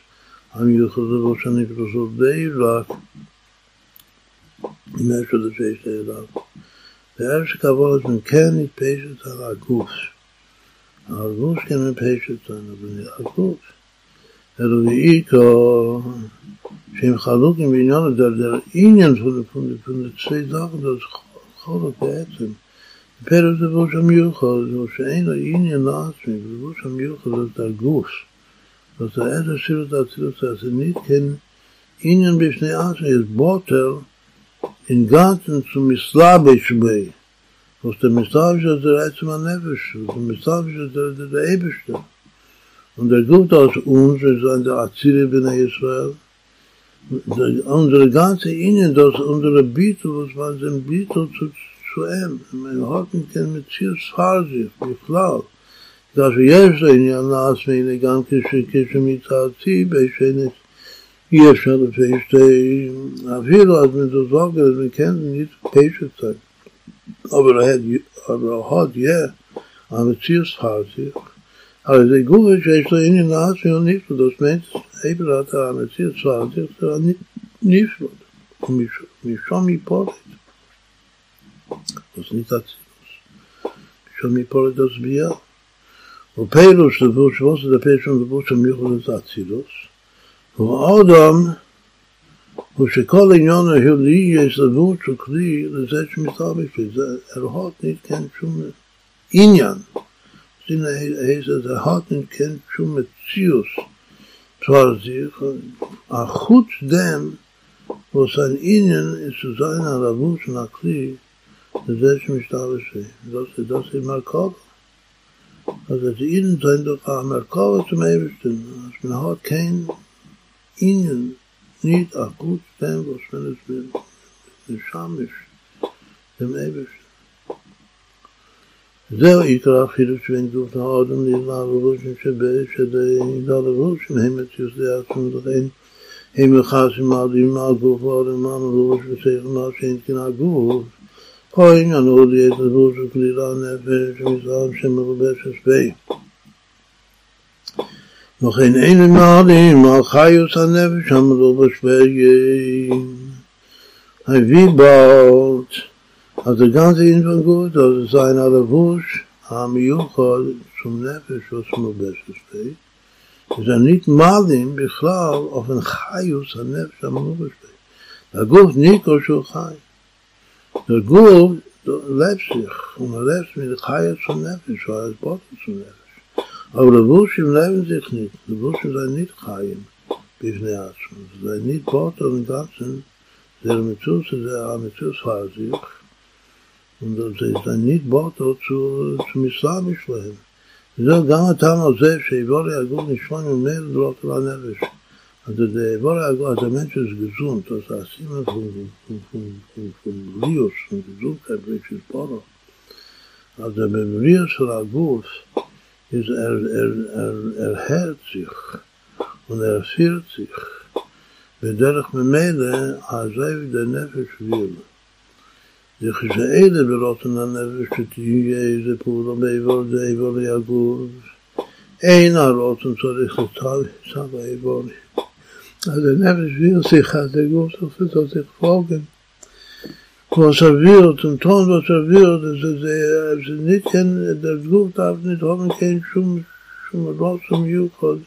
המיוחד לראש הנפלא די רק, משהו לשיש אליו. Der erste Kabbalah ist, man kann nicht Pesach sein, Agus. Agus kann man Pesach sein, aber nicht Agus. אלא ואיקו, שהם חלוקים בעניין העניין של שתי זכות, זה חולק בעצם. פרק זה בו שם מיוחד, זה שאין לו עניין לעצמי, ובו שם מיוחד זה הגוף. אז איזה שירות האצילות זה ניתן עניין בפני עצמי, זה בוטל, in ganzen zum Mislabisch bei. Was der Mislabisch ist der Eitzma Nefesh, was der Mislabisch ist der, der, der Eberste. Und der Gott aus uns, ist an der Aziri bin Israel, der, unsere ganze Ingen, das unsere Bietu, was man sind Bietu zu, zu ihm, mein Hocken kann mit Zier Sfarsi, wie Flau. Das in ja nas mir ganze Schicke mit Aziri, bei Schönes, אי אפשר שתי, אפילו אז מדוזוג, אז מכן נית פשט sein. Aber er hat, aber er hat ja, המציאוס חזיך, אבל זה גוף שיש לו עניין לעצמי או נפלא, זאת אומרת, עברת המציאוס חזיך זה נפלא, משום מפולת. אז ניתצילוס. משום מפולת הסביעה. ופילוס לבוש, ווסת הפשע לבוש המיוחד אצילוס, האדם הוא שכל עניין ההילי יש לבוש של כלי לזה שמסתלבש לי, זה הרהות נתקן שום עניין. sind heißt der hat nicht kennt schon mit Zius. Zwar sich a gut dem wo sein ihnen ist zu sein a ravus na kli das ist mich da das das ist also sein doch hat kein ihnen nicht a gut dem was wenn es schamisch dem ewigsten זהו עיקר החידוש בין גוף האדם נבנה לבושים שבשדי לבושים הם מציאות לעצמם לכן הם מכסים מעלים על גוף האדם מה מלובש ושכל מה שאין כן הגוף או עניין הוא להיות לבוש וכלילה נפש מזרם שמלובש noch in einen Mali, mal Chayus הנפש עמדו בשבגים. Hey, wie bald, als der ganze Infant gut, als es sein alle Wusch, am Juchol zum Nefesh, was mir besser steht, ist er nicht Malim, בכלל, auf ein Chayus הנפש עמדו בשbegim. Der Guf Niko שהוא חי. Der Guf lebt sich, und er lebt mit Chayus zum Nefesh. Aber die Wurschen leben sich nicht. Die Wurschen sind nicht Chaim, bis in der Atzmann. Sie sind nicht Gott und im Ganzen. Sie sind mit uns, sie sind mit uns für sich. Und sie sind nicht Gott und zu, zum Islam ist leben. Sie sind gar nicht an der Seh, sie wollen ja gut nicht schwangen, mehr und. Also also der Mensch ist gesund, das heißt immer von, von, von, von Gesundheit, Also wenn is er, er, er, er hört sich und er führt sich. Wenn der ich mir meide, als er wie der Nefesh will. Sich ist er an Nefesh, die Jüge, die Pura, die Eivor, die Eivor, die Agur. Ein er rotten, so ich so tal, ich sage Nefesh will sich, hat de gut, so viel, so sich. konserviert und ton was er wird, es ist, er ist nicht, der Blut darf nicht haben, kein Schum, Schum, Rot zum Jukot,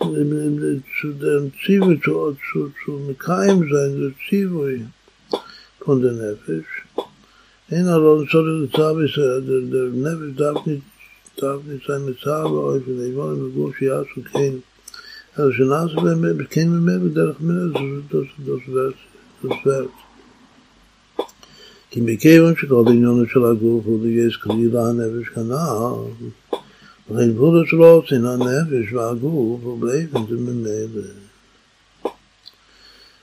zu dem Zivu, zu, zu, zu Keim sein, zu Zivu, von der Nefesh. In Aron, so der Zavis, äh, der, der Nefesh darf nicht, darf nicht sein mit euch auf den Eivon, mit Goshi, ja, zu kein, also, שנעשה באמת, כן באמת, בדרך מלך, das, das, das, das כי מכיוון שכל עניון של הגוף הוא יש כלילה הנפש כנ"ל, וכן גבולת שלו צין הנפש והגוף ובאופן זה ממילא.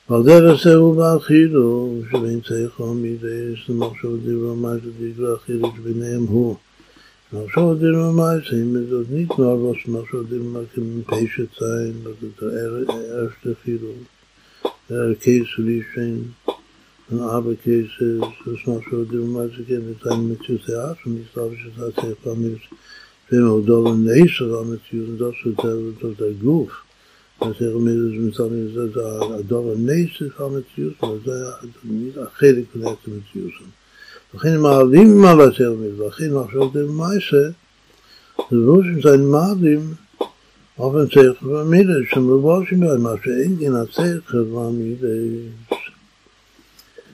ועל דרך זה הוא באחילו, שבין צייכו מידי למחשוב דירו מייסה דיגרו אחידו שביניהם הוא. מחשוב דירו מייסה, אם זאת ניתנו על ראש מחשוב דירו מייסה מפשע ציין, זאת ערך לחילו, ערכי סולישן, in other cases, das מחשוב דירו מייסה כן, זה מציאות האחר, מסתבר שזה צריך פעמים der Guf. Das ist mir das mit seinem, das ist da ein Neisser am Metzius, das ist nicht ein Chelik von der Metzius. לכן מעלים עכשיו זה מעשה, זה לא שזה מעלים, אבל צריך במידה, שמלובושים בהם, מה שאין דין הצריך במידה.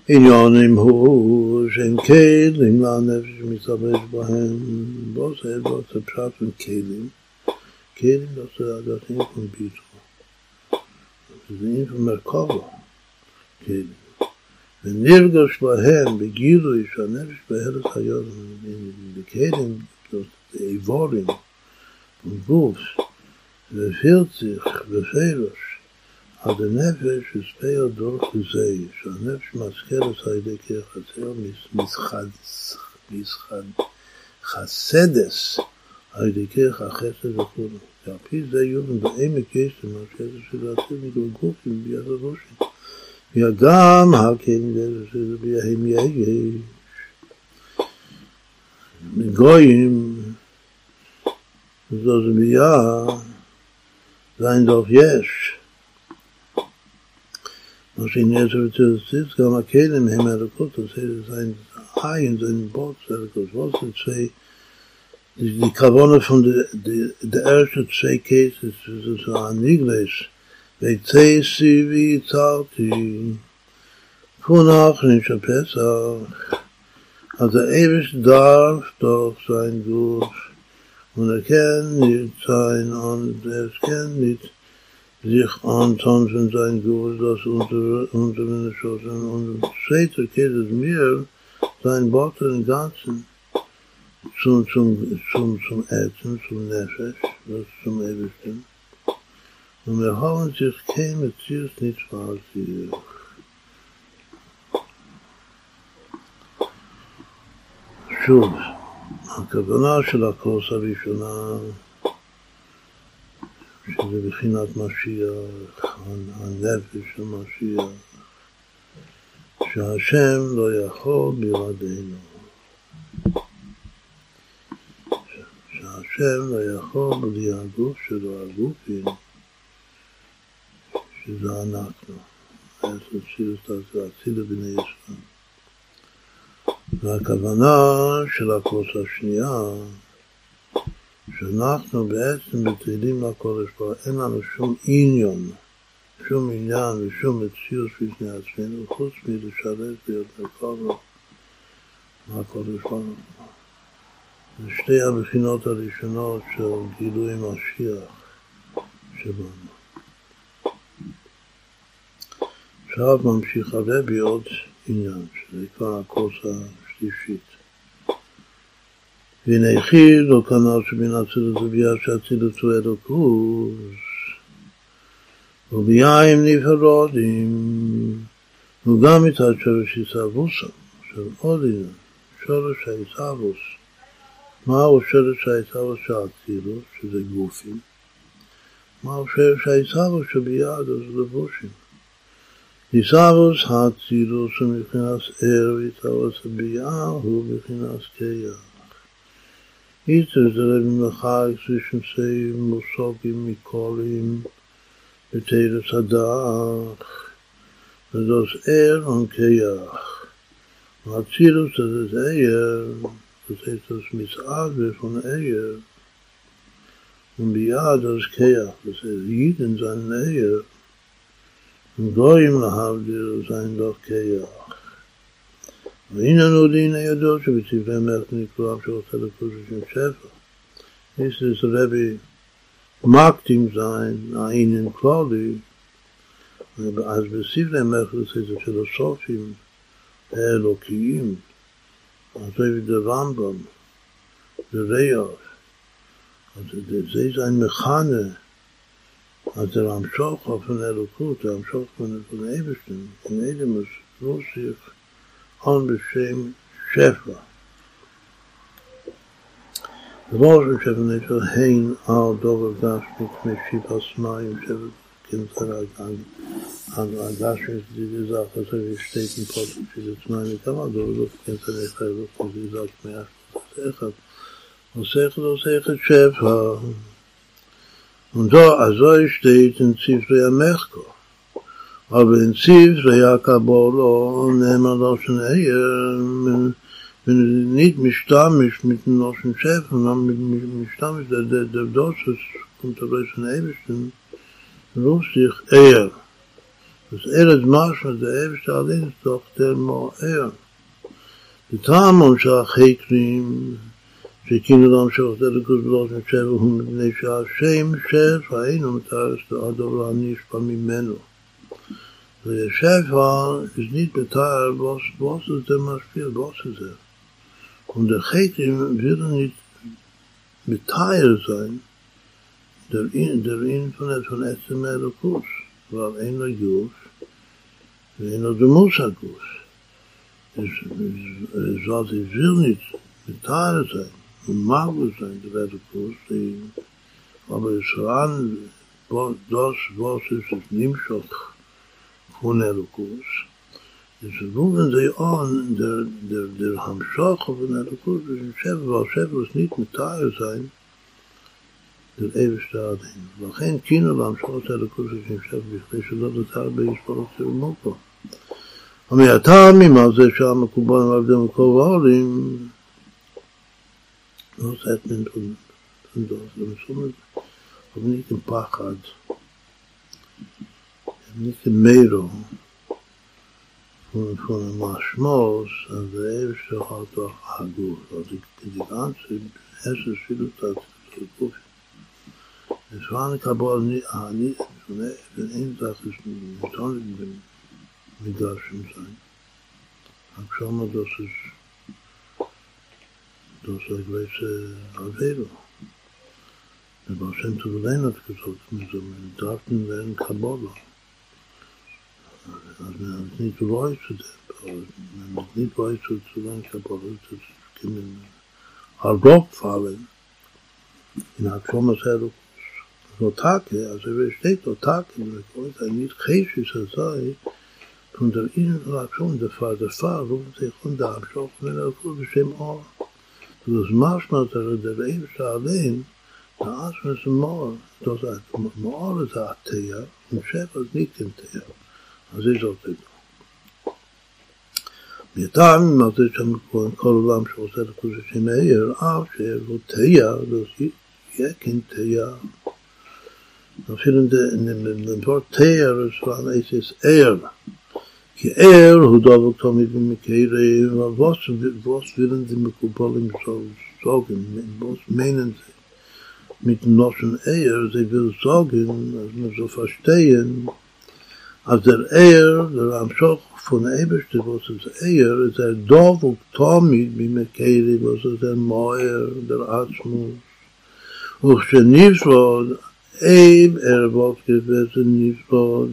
עניונים הוא שהם כלים לנפש שמסתבש בהם, לא זה פשט עם כלים, כלים הדתים עם ביטו, זה אין מרכבו, כלים. ונרגש בהם בגילוי שהנפש בארץ היום, בכלים, איבורים, גוף, ופרציך ופרש, הנפש הספר דור חזה, שהנפש מזכרת על ידי כחסר מסחסדס, על ידי כך החסד וכו'. ועל פי זה יובן בעמק יסם, על חסד של העציר מכל גופים ביד הראשים. וגם הכן זה ביהם יש. מגויים, זו זמייה, sein doch יש. was in jeder zu sitzt, kann man keinem im Himmel der Kutte, das ist ein Hai in seinem Boot, der Kutte, was sind zwei, die, die Kavone von der de, de ersten zwei Käse, das ist so ein Niglisch, weil zwei sie wie zahlt, die Kunach in Schapessach, also Ewig darf doch sein Gut, und er kennt nicht sein, und er kennt nicht, sich antanzen sein Gehör, das unter, unter den Schossen. Und später geht es mir, sein Wort im Ganzen, zum, zum, zum, zum Ätzen, zum Nefesh, das zum Ewigsten. Und wir haben sich kein Metzies nicht verhalten. שוב, הכוונה של הכוס הראשונה שזה בחינת משיח, הנפש של משיח, שהשם לא יכול בלעדינו. שהשם לא יכול בלי הגוף שלו, הגופים, שזה אנחנו. עשר ציוס אצילה בני ישראל. והכוונה של הכוס השנייה שאנחנו בעצם בצעידים לקודש ברוך אין לנו שום עניון, שום עניין ושום מציאות בפני עצמנו, חוץ מלשרת להיות מקודש מהקודש ברוך זה שתי הבחינות הראשונות של גילוי משיח שבנו. עכשיו ממשיך הרבי עוד עניין, שזה כבר הכוס השלישית. והנה חיל לא כנ"ל שבין אצילות וביאה שאצילות הוא אלוקוס, וביאים נפרדים, וגם מצד שורש עיסאווסם, עכשיו עוד עניין, שורש העיסאווס, מהו שורש העיסאווס של אצילות, שזה גופים, מהו שורש העיסאווס של ביאה, זה לבושים. עיסאווס האצילוס הוא מבחינת ער, ועיסאווס הביאה הוא מבחינת כיח. איתר זה רבי מחג zwischen zwei מושגים מקולים בתרס הדח, וזאת ער וכיח. האצילוס זה ער, das heißt das Misade von Ehe und Biah das Keach, das er sieht in seiner Ehe und Goyim להבדיל sein doch Keach. והנה נודין הידוע שבספרי המלך נקרא שרוצה לפרוש שם ספר. יש איזה רבי מקטים זין, העין אין כלולי, אז בספרי המלך זה איזה פילוסופים האלוקיים, אז זה איזה רמב״ם, זה ריח, אז זה זה איזה אין מכנה, אז זה רמשוך אופן אלוקות, זה רמשוך אופן אלוקות, זה רמשוך אופן אלוקות, זה רמשוך אופן אלוקות, on בשם שפע. דבר שפע נפע הן על דובר גשמית משיפס מים שפע כנצר הגשמית דיזק עשר ושתי כנפות של עצמם וכמה דובר כנצר אחד לא דיזק מאה אחד עושה עושה אחד שפע Und so, also steht in Zifre Amechko. נאמר Loschen Chef, sondern mit mischtamisch, der, der, der Dosses kommt der Loschen Ebersten, ruft sich Eier. Das Eier ist Marschma, der Eberste allein ist doch der Mo Eier. Die Tamon שהחקרים, שכינו להמשוך את הליכוז בלושן שבע, הוא מפני שהשם שפע אינו מתארץ הדבר הנשפע ממנו. Der Schäfer ist nicht beteiligt, was, was ist der Maschpiel, was ist er. Und der Chetim wird nicht beteiligt sein, der in, der in von der von Etzem Elokus, weil ein der Jus, ein der Musa Gus. Es, es, es, was ich will nicht beteiligt sein, und mag sein, der Elokus, aber es ran, das, was ist es, Nimschach, von Elokus. Es rufen sie an, der, der, der Hamschach von ist ein Schäfer, weil Schäfer ist nicht mit Teil sein, der ewigste Adin. לכן קינו להמשכות אלוקוס של שפע בכדי שלא נותר ביסבורך של מוקו. המעטעמים על זה שהמקובל על עבדי מקור העולים, לא עושה את מן תודות, זה מסוים, אבל nicht עם פחד. Der Ewigste hat auch Agur. Also die, die ganze erste Schwierigkeit der Kuf. Es war eine Kabal nicht, ah, nicht, von einer Sache ist mit Tonnen mit Darschen sein. Aber schau mal, das ist das ist eine gewisse Avero. Der Baal Shem Tov allein hat gesagt, man darf nicht werden Kabbalah. nicht weiß zu der Problem, nicht weiß zu zu den Problem zu kommen. Aber doch fallen in der Kommerselo so tag, also wir steht so tag in der Kreis nicht kreis ist es sei von der Innovation der Fall der Fall und der Grund der Abschluss wenn er so beschem auch das macht man da der Leib schaden Das ist ein Mal, das ist ein ist ein ist. אז יש עוד פעם. מיתם, אם אתה יודע שם כל עולם שעושה את הקודש השם העיר, אף שיש תהיה, אז יהיה כן תהיה. אפילו נדבר תהיה, אז כבר נעשה את עיר. כי עיר הוא דבר תמיד במקרה, ובוס וילן זה מקובל עם סוגן, בוס מיינן זה. mit noschen eier ze vil sorgen as so verstehen אז der Ehr, der Amschoch von der Eberste, was ist Ehr, ist er doof und Tomit, wie mit Keiri, was ist der Moer, der Atzmus. Und schon Nivsvod, Eib, er wird gewesen Nivsvod,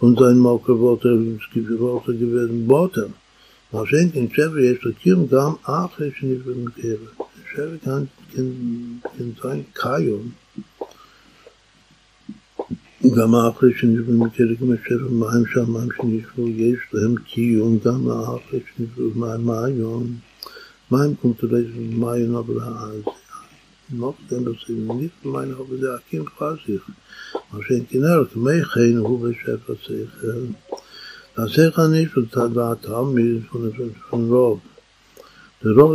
und sein Mocker wird er, es gibt gewesen, Botem. Was schenkt in Chevy, ist der Kim, gam, ach, ist nicht mit Keiri. Chevy kann, kann sein Kajum, גם האחרי שנשבו מקרק משפע מים שמיים שנשבו יש להם קיום, גם האחרי שנשבו מים מהיום, מים קונטרס מים אבל אז noch denn das ist nicht meine habe der Kim Fasich was in Kinder mei kein hu beschef sich das ist gar nicht so da da mir von von Rob der Rob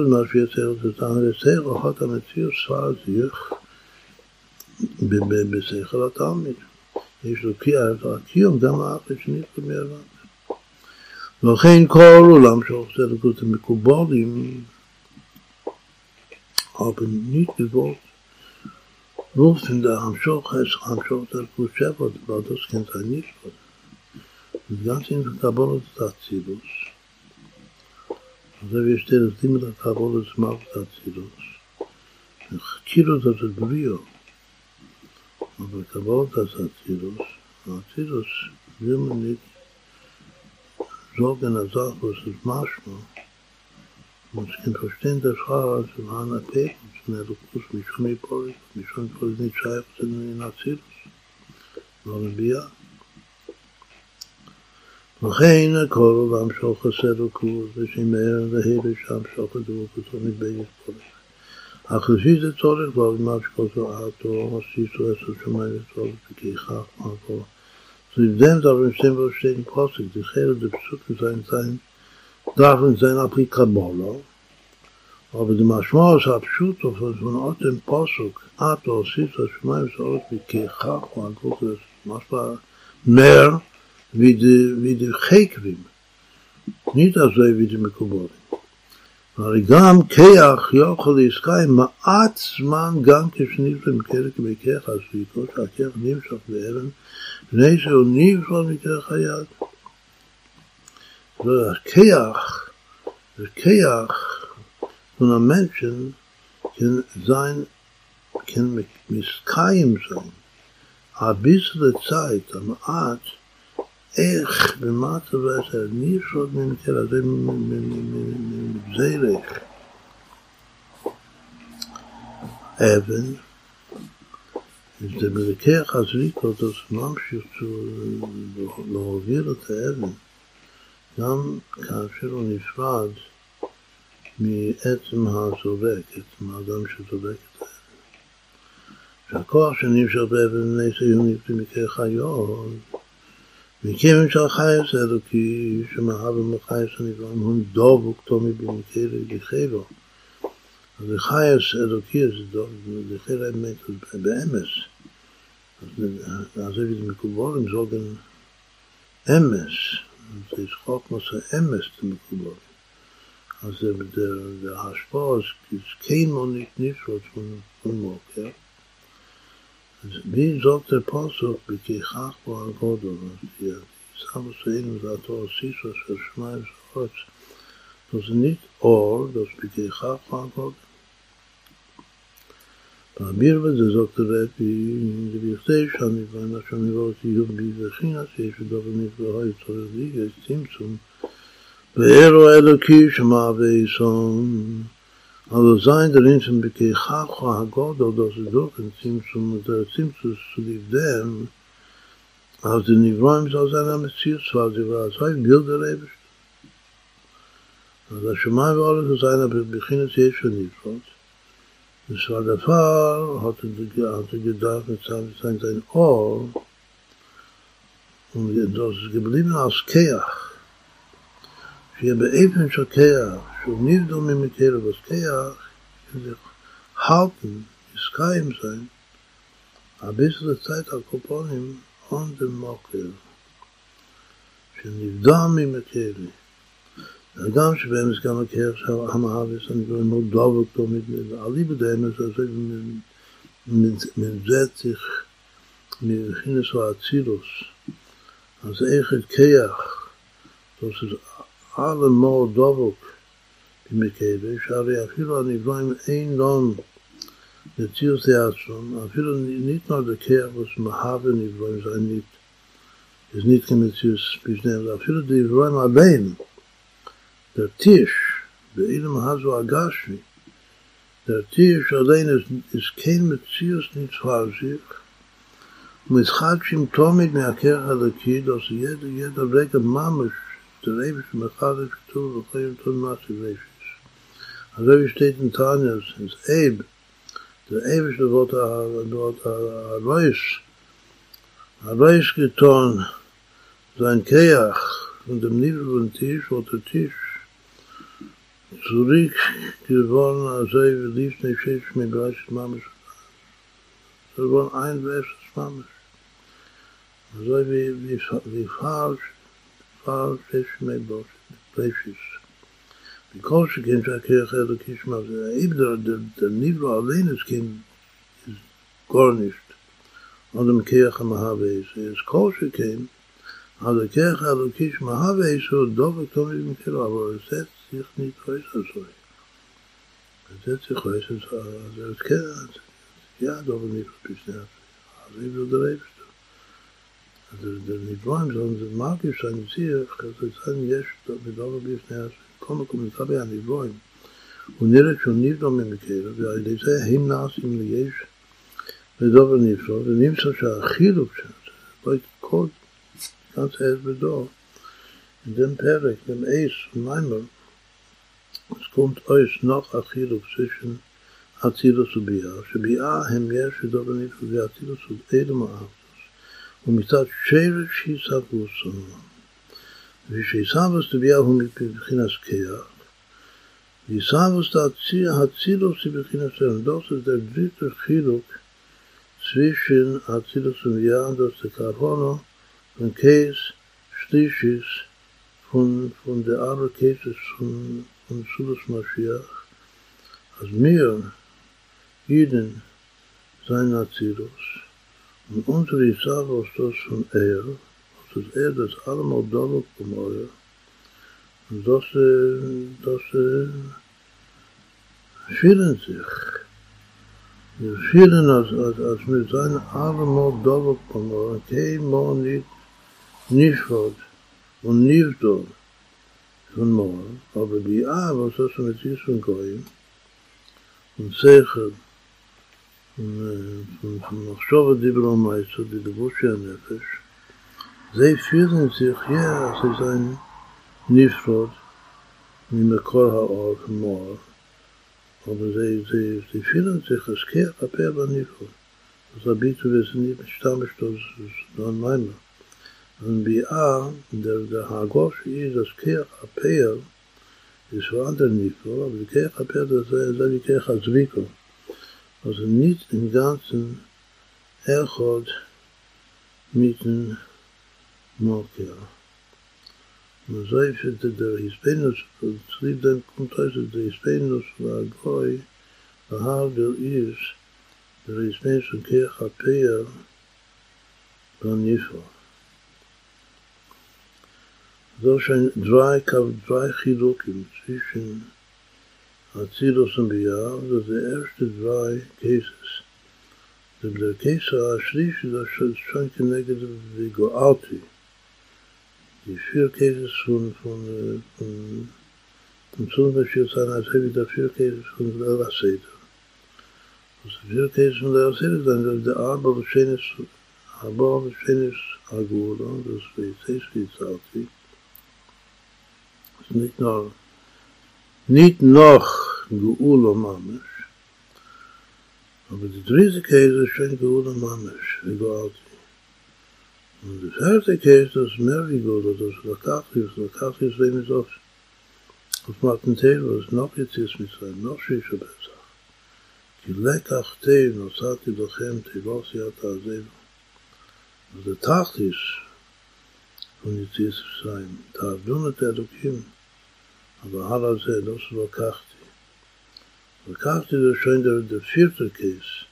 er er יש לו קיום, גם האחרי שנפגע מהרב. ולכן כל עולם של צדקות המקובלים, aber nicht gewollt. Wussten der Hamschoch heißt Hamschoch der Kuschefot, weil das kennt er nicht. Und ganz in der Kabbalah ist Atzilus. Also es Maschma. Man kann verstehen, dass Chara zu Hana Pech, zu Nelukus, mich schon nicht Polik, mich schon Polik nicht scheif zu den Atzilus. Nur ein Bia. וכן הכל והמשוך הסלוקות ושימר והיבש המשוך הדבוקות ומתבייש פולך. החסיד זה צורך כבר למה שכל תורתו, עשיתו עשר שמיים וצורך בכיכך מרקו. Zu dem darin stehen wir stehen Posig, die Chere der Psuke sein sein, darin sein applikabolo, aber die Maschma ist abschut, auf das von Ort dem Posig, Ato, Sita, Shmaim, Sorot, הרי גם כיח יוכל לעסקאי מעט זמן גם כשניב למקרק בכיח הסביקות שהכיח נמשך באבן לפני שהוא נמשך מכרך היד. והכיח, וכיח von einem Menschen kann sein, kann miskayim sein. A Zeit, am Art, איך במצב הזה נישוד ממקרה, זה זרק אבן, זה מלקח הזריקות, אז ממשיך להוביל את האבן, גם כאשר הוא נפרד מעצם הזורק, עצם האדם שזורק את האבן. שהכוח שנמשך באבן נעשה יומית במקרה חיות, מכיוון שהחייס האלוקי שמהווה מחייס הנבראים הוא דבוק תומי במקרה לחילו. אז החייס האלוקי זה דבוק, לחיל האמת, באמס. אז זה מקובולים זוגן אמס. זה יש חוכמוס האמס למקובולים. אז זה השפעה, זה כן מונית נפרות von מוקר. Wie sagt der Pasuk, בכיכך בו הגודל, סבא סיינו זה התור סיסו של שמיים ist nicht Or, das בכיכך בו הגודל. באמיר וזה זאת הרב, בכדי ואני שאני לא תהיו בי וחינס, יש ודובר נפלא יצור לי, יש צמצום, ואירו אלוקי שמהווה יסון, Aber sein der Inchen bekechach ha-godel, das ist doch ein Zimtzum, der Zimtzum zu dem, als die Nivroim soll sein am Metzius, weil sie war so ein Bild der Eberst. Also Shemai war alles, dass einer beginnt jetzt schon nicht wird. Das war der Fall, hatte er gedacht, mit seinem sein Ohr, und das ist geblieben als Keach. שיהיה באופן של כיח, שהוא נבדו ממקר הבטח, כדי halten, ist kein sein, a bissle Zeit a Koponim on dem Mokel, שנבדו ממקרי. אדם שבהם זה גם הכי עכשיו עם הארץ, אני כבר מאוד דוב אותו, עלי בדהם, אז זה מנזתיך, מבחינס והצילוס, אז איך את כיח, das ist alle mal מקייבש, הרי אפילו הנפלאים אין דום לציוס דעצום, אפילו ניתנו דקר ושמחה ונפלאים זה נית, זה נית כמציוס בשניהם, אפילו דבליים הבאים, der Tisch, bei ihm hazo agashi, der Tisch allein ist, ist kein Metzius nicht vor sich, מתחדשים תומית מהכרך הדקי, דוס ידע ידע רגע ממש, תראה בשמחה וכתוב וחיים תון מעשי וישי. אז רבי steht in Tanya, es ist Eib, der ewige Wort Arois, Arois getan, sein Keach von dem niedrigen Tisch oder Tisch, zurück geworden, also wie lief nicht schisch mit Bereich des Mammes. Das war ein Vers des Mammes. Also wie, wie, wie falsch, falsch ist mit Bereich בכל שכן שהכרך האלוקי שמע, זה ist kein, ist gar nicht, an dem כרך המהווה, es כל שכן, על הכרך האלוקי שמהווה, הוא דובר תומד במקרו, אבל זה צריך להתרועש על זה. זה צריך להתרועש על זה, אז כן, ja, דובר נברו בפני אז עיבר דרעבשת. Also der Nivroim, sondern das Magisch an sich, also es ist ein Jesch, mit Dover בפני עצמי. כל מקום נמצא בהנברואים, הוא נראה שהוא נברו ממקרה, ועל ידי זה הם נעשים ליש ודובר נברו, ונמצא שהחילוק שם, כל ganz erst da, in dem Perek, dem Eis und Meimer, es kommt euch noch Achillus zwischen Atzilus und Bia, שבia הם יש ודובר נברו, ואצילוס הוא אלו מארצוס, ומצד שרש היא סבוסון. ושיסבוס תביעה הוא מבחינת כיח, ויסבוס הצילוס היא מבחינת der Karhono, von Käs, Schlischis, von, von der Arbe Käses von, von Sulus Mashiach. Als wir, Jiden, sein Atzilus, und unsere Isavos, das von Er, das er das allemal dobbelt um euch. Und das, äh, das, äh, das, fühlen sich. Wir fühlen, als, als, als wir sein allemal dobbelt um euch. Kein Mann nicht, nicht fort und nicht dort. von Mohr, aber die A, was hast du mit dir äh, von Goyim, und Seichel, und von Machschowa Dibra Meister, die Gebusche Nefesh, sie fühlen sich, ja, sie sind Nifrod, ממקור האור כמור, aber sie, sie, sie fühlen sich als Kehr Apel בנפרוד. אז הביטוי וזה משתמש das dann einmal. Und Bia, der, der Hagor ist das Kehr Apel, ist für andere Nifrod, aber die Kehr Apel, das ist wie Kehr Azviko. Also nicht im Ganzen Echot mit dem Mokia. Man sagt, dass der Hispanus, zu dem kommt also der Hispanus war Goy, der Hagel ist, der Hispanus und Kirch Apea, dann Nifa. So sind drei, drei Chilukim zwischen Azilos und Bia, das ist der erste drei Cases. Der Case השלישי זה schon כנגד וגואלתי. Die vier Käses von, von, von, von Zungenbashir sein, als habe ich da vier Käses von der Raseda. Also vier Käses von der Raseda, dann der Arba Beschenis, Arba Beschenis Agura, das ist wie Zalti. Das ist nicht nur, nicht noch Geula Mamesh, aber die dritte Käse ist schon Geula Mamesh, wie Gealti. Und das erste Käse, das Merigold, oder das Lakachis, Lakachis, wenn es auf, auf Matentero, was noch jetzt ist mit seinem, noch Shisha Besach. כי לקח תה נוסעתי לכם תבוסי אתה עזבו. אז זה תכליס von יציאס ישראל. תעבדון את האלוקים, אבל הלאה זה לא שלקחתי. לקחתי זה schon der, der vierte Käse,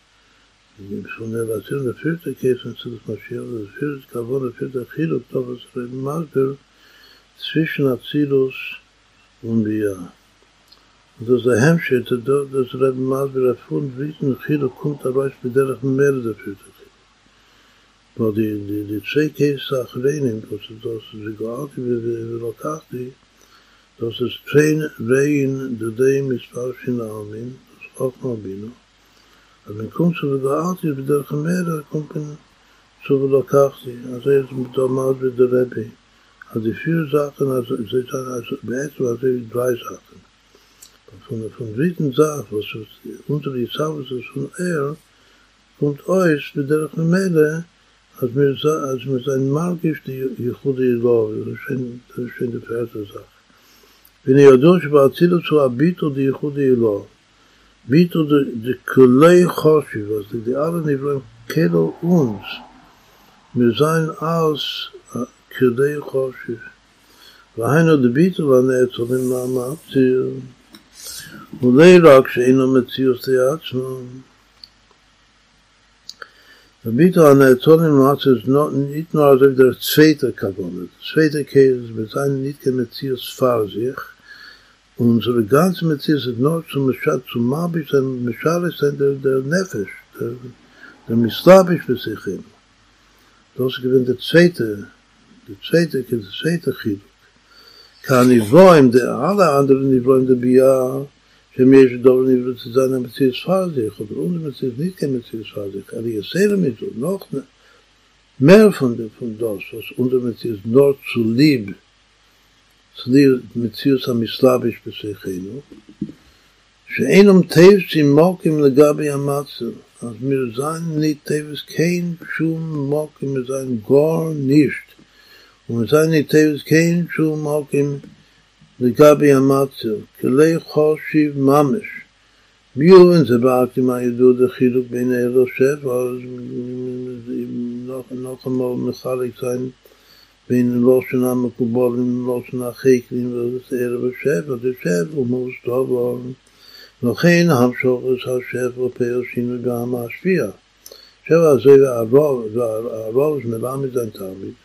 im Sonne der Zirne fürchte Käfen zu des Maschinen, das fürchte Kavone für der Chilo, doch es für den Marker zwischen Azilus und Bia. Und das der Hemmschild, der dort das Rebbe Marker erfuhren, wie es in אין Chilo kommt, der weiß, mit der ich mehr der fürchte Käfen. Aber die, die, die zwei Käfen sind das ist das, das ist der das ist auch noch אז man kommt zu der Art, ist בדרך המרע, kommt man zu der Lokachti, also jetzt mit der Maat mit der Rebbe. Also die vier Sachen, also es ist also beätzt, also die drei Sachen. Von der dritten Sache, was unter die Sache ist von er, kommt euch mit der Gemälde, als mir als mir sein Mark ist die Jehudi Ilo, das ist schon die vierte Sache. Wenn ihr durch war, zieht zu Abito die mit und de kulay khoshi was de alle nivrim kedo uns mir zayn aus kulay khoshi va hayno de bit va ne tsu nim ma ma tsu u de rak ze in um tsu tsu yats no de bit va ne tsu nim ma tsu no nit no az de mit zayn nit kem tsu fars unsere ganze Metzies ist nur zum Mischad, zum Mabisch, der Mischad ist der, der Nefesh, der, der Mislabisch für sich hin. Das gewinnt der zweite, der zweite, der zweite Chiluk. Ich wollen, der alle anderen wollen, der Bia, für mich ist doch nicht, wird es sein, ein Metzies vor sich, oder unsere Metzies nicht kein Metzies vor sich, aber ich erzähle mir so, noch mehr von dem, von das, was unsere Metzies nur zu lieb, צליל מציוס המסלביש בשיחנו, שאינם טייבס עם מוקים לגבי המצל, אז mir sein nicht teves kein schum mock im sein gar nicht und mir sein nicht teves kein schum mock im de gabi amatzu kele khoshiv mamish mir und ze baakt ma yedo de khiluk bin er shef was noch noch mal mechalik sein bin losen am kubol in losen a khik in das er be chef de chef wo muss da waren no kein ham scho es ha chef wo pe sin ga ma shvia sheva ze a ro a ro z me lam iz antamit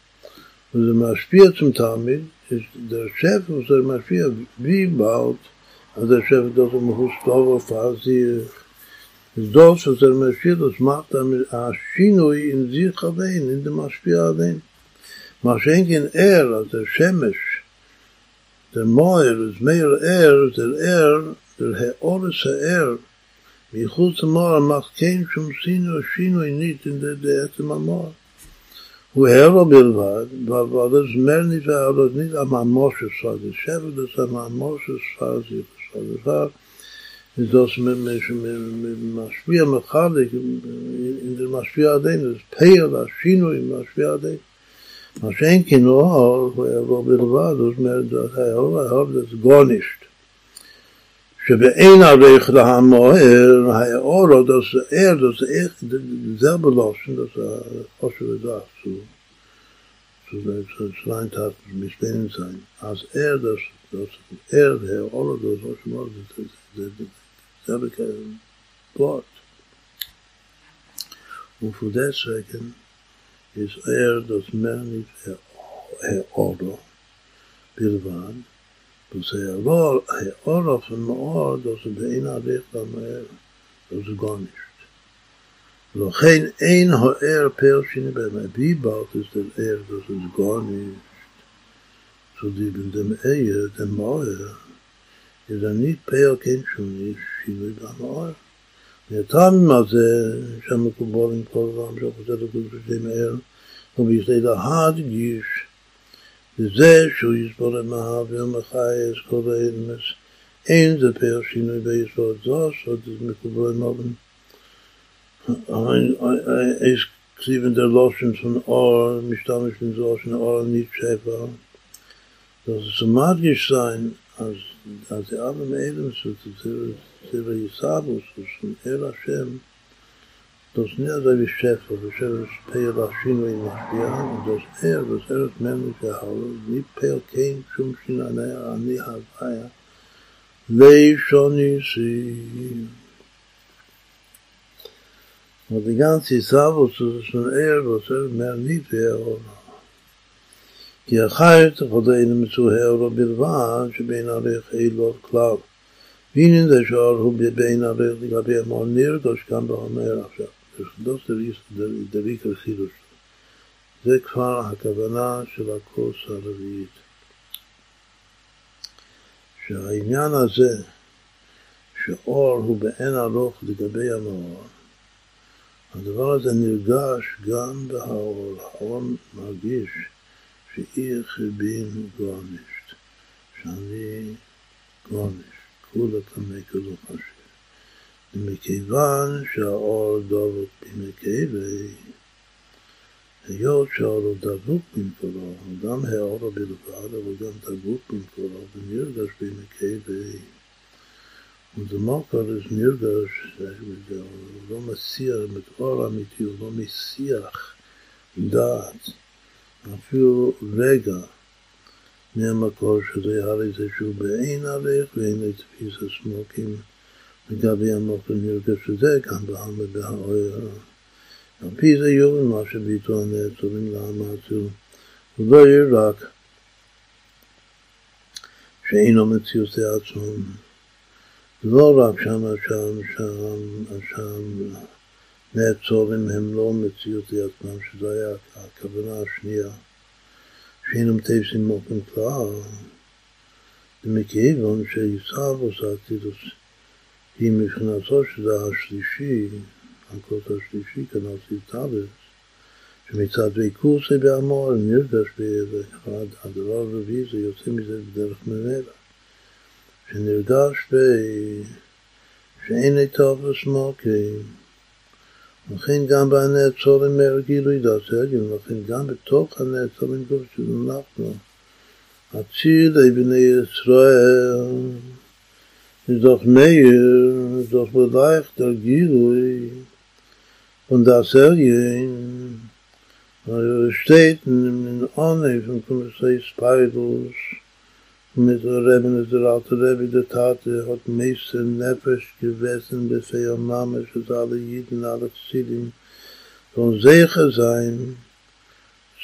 מה שאין כן ער, אז der שמש, der Moir, ist mehr er, der er, der Heoris er, מחוץ למור macht kein שום סינו, שינו nicht in der Deetem המור. הוא הרו בלבד, אבל das mehr nicht, aber das nicht am Amoshes war, das Shefer, das am Amoshes war, das Maschwia Mechalik, in der Maschwia Aden, das Peir, das Shino in Und schenken nur, wo er בלבד, das mehr das Jehova, hab das gar nicht. שבאין הריך להמוהר, האורו, das er, das er, ich, selber loschen, das äh, Osher das zu, zu den Schweintaten mit denen sein. Als er, das, das er, der Ouro, das Osher Mord, das selber kein Wort. Und von deswegen, is er er er er er der in der von er das gar nicht noch kein ein er person bei mir bi baut ist der er das ist gar nicht so die bin dem er der mal ist er nicht per will da mal נתן מה זה שם מקובל עם כל פעם שאנחנו עושה את זה מהר, ob ich sei da hart gish ze scho is vor em hab yo me khayes kobeit mes in ze pel shine beis vor zo so des me kobeit moben ein ein is kriven der loschen von or mi stam ich bin so schon das is magisch sein als als der arme so zu zu sabus so das Er, das Er ist männliche Halle, nicht Peir kein Schum Shin Anaya, Ani Havaya, Lei Shoni Si. Und die ganze Sache, so ist von er, was er mehr nicht wie er oder. כי אחרת חודנו מצוהר לו בלבד שבין עריך אילו כלל. והנה זה שאר הוא בין עריך לגבי אמור נרגוש כאן באומר עכשיו. זה דריק החידוש. זה כבר הכוונה של הכוס הרביעית. שהעניין הזה, שאור הוא באין ארוך לגבי המאור, הדבר הזה נרגש גם בהאור. האור מרגיש שאיך בין גורנישט, שאני גורנישט, כולה כמי כולו חשב. ומכיוון שהאור דבוק במקבי, היות שהאור הוא דבוק במקורו, גם האור בלבד, אבל גם דבוק במקורו, ונרגש במקבי, ודמוקר אז נרגש, הוא לא מסיח, אור אמיתי, הוא לא מסיח דעת. אפילו רגע מהמקור שזה הרי זה שהוא באין עליך ואין לתפיס הסמוקים לגבי המוקר נרגש שזה גם בעלמא בהאויר. על פי זה יובל מה שביטו הנעצורים לאמצו הוא לא יהיה רק שאינו מציאות לעצמם לא רק שם, שם, שם, שם נעצורים הם לא מציאות לעצמם, שזו הייתה הכוונה השנייה, שאינם תפסים מוקם כלל, ומכיוון שעיסאוו סאטידוס היא מבחינתו שזה השלישי, הקוד השלישי, כנ"ל סיטלס, שמצד ויקוסי באמור נרגש באחד, הדבר הרביעי זה יוצא מזה בדרך ממילא, שנרגש ב... שאין לטוב וסמוקים לכן גם בנעצורים מר גילוי דעת עליון, לכן גם בתוך הנעצורים גוף שאנחנו, הצילי בני ישראל, doch mehr, doch vielleicht der Gilui von das Alien, steht in Onne von Kommissar Spidus, mit der Rebbe, der alte Rebbe, der Tate, hat meiste Nefesh gewesen, befehl Mama, dass alle Jiden, alle Zidim, von sicher sein,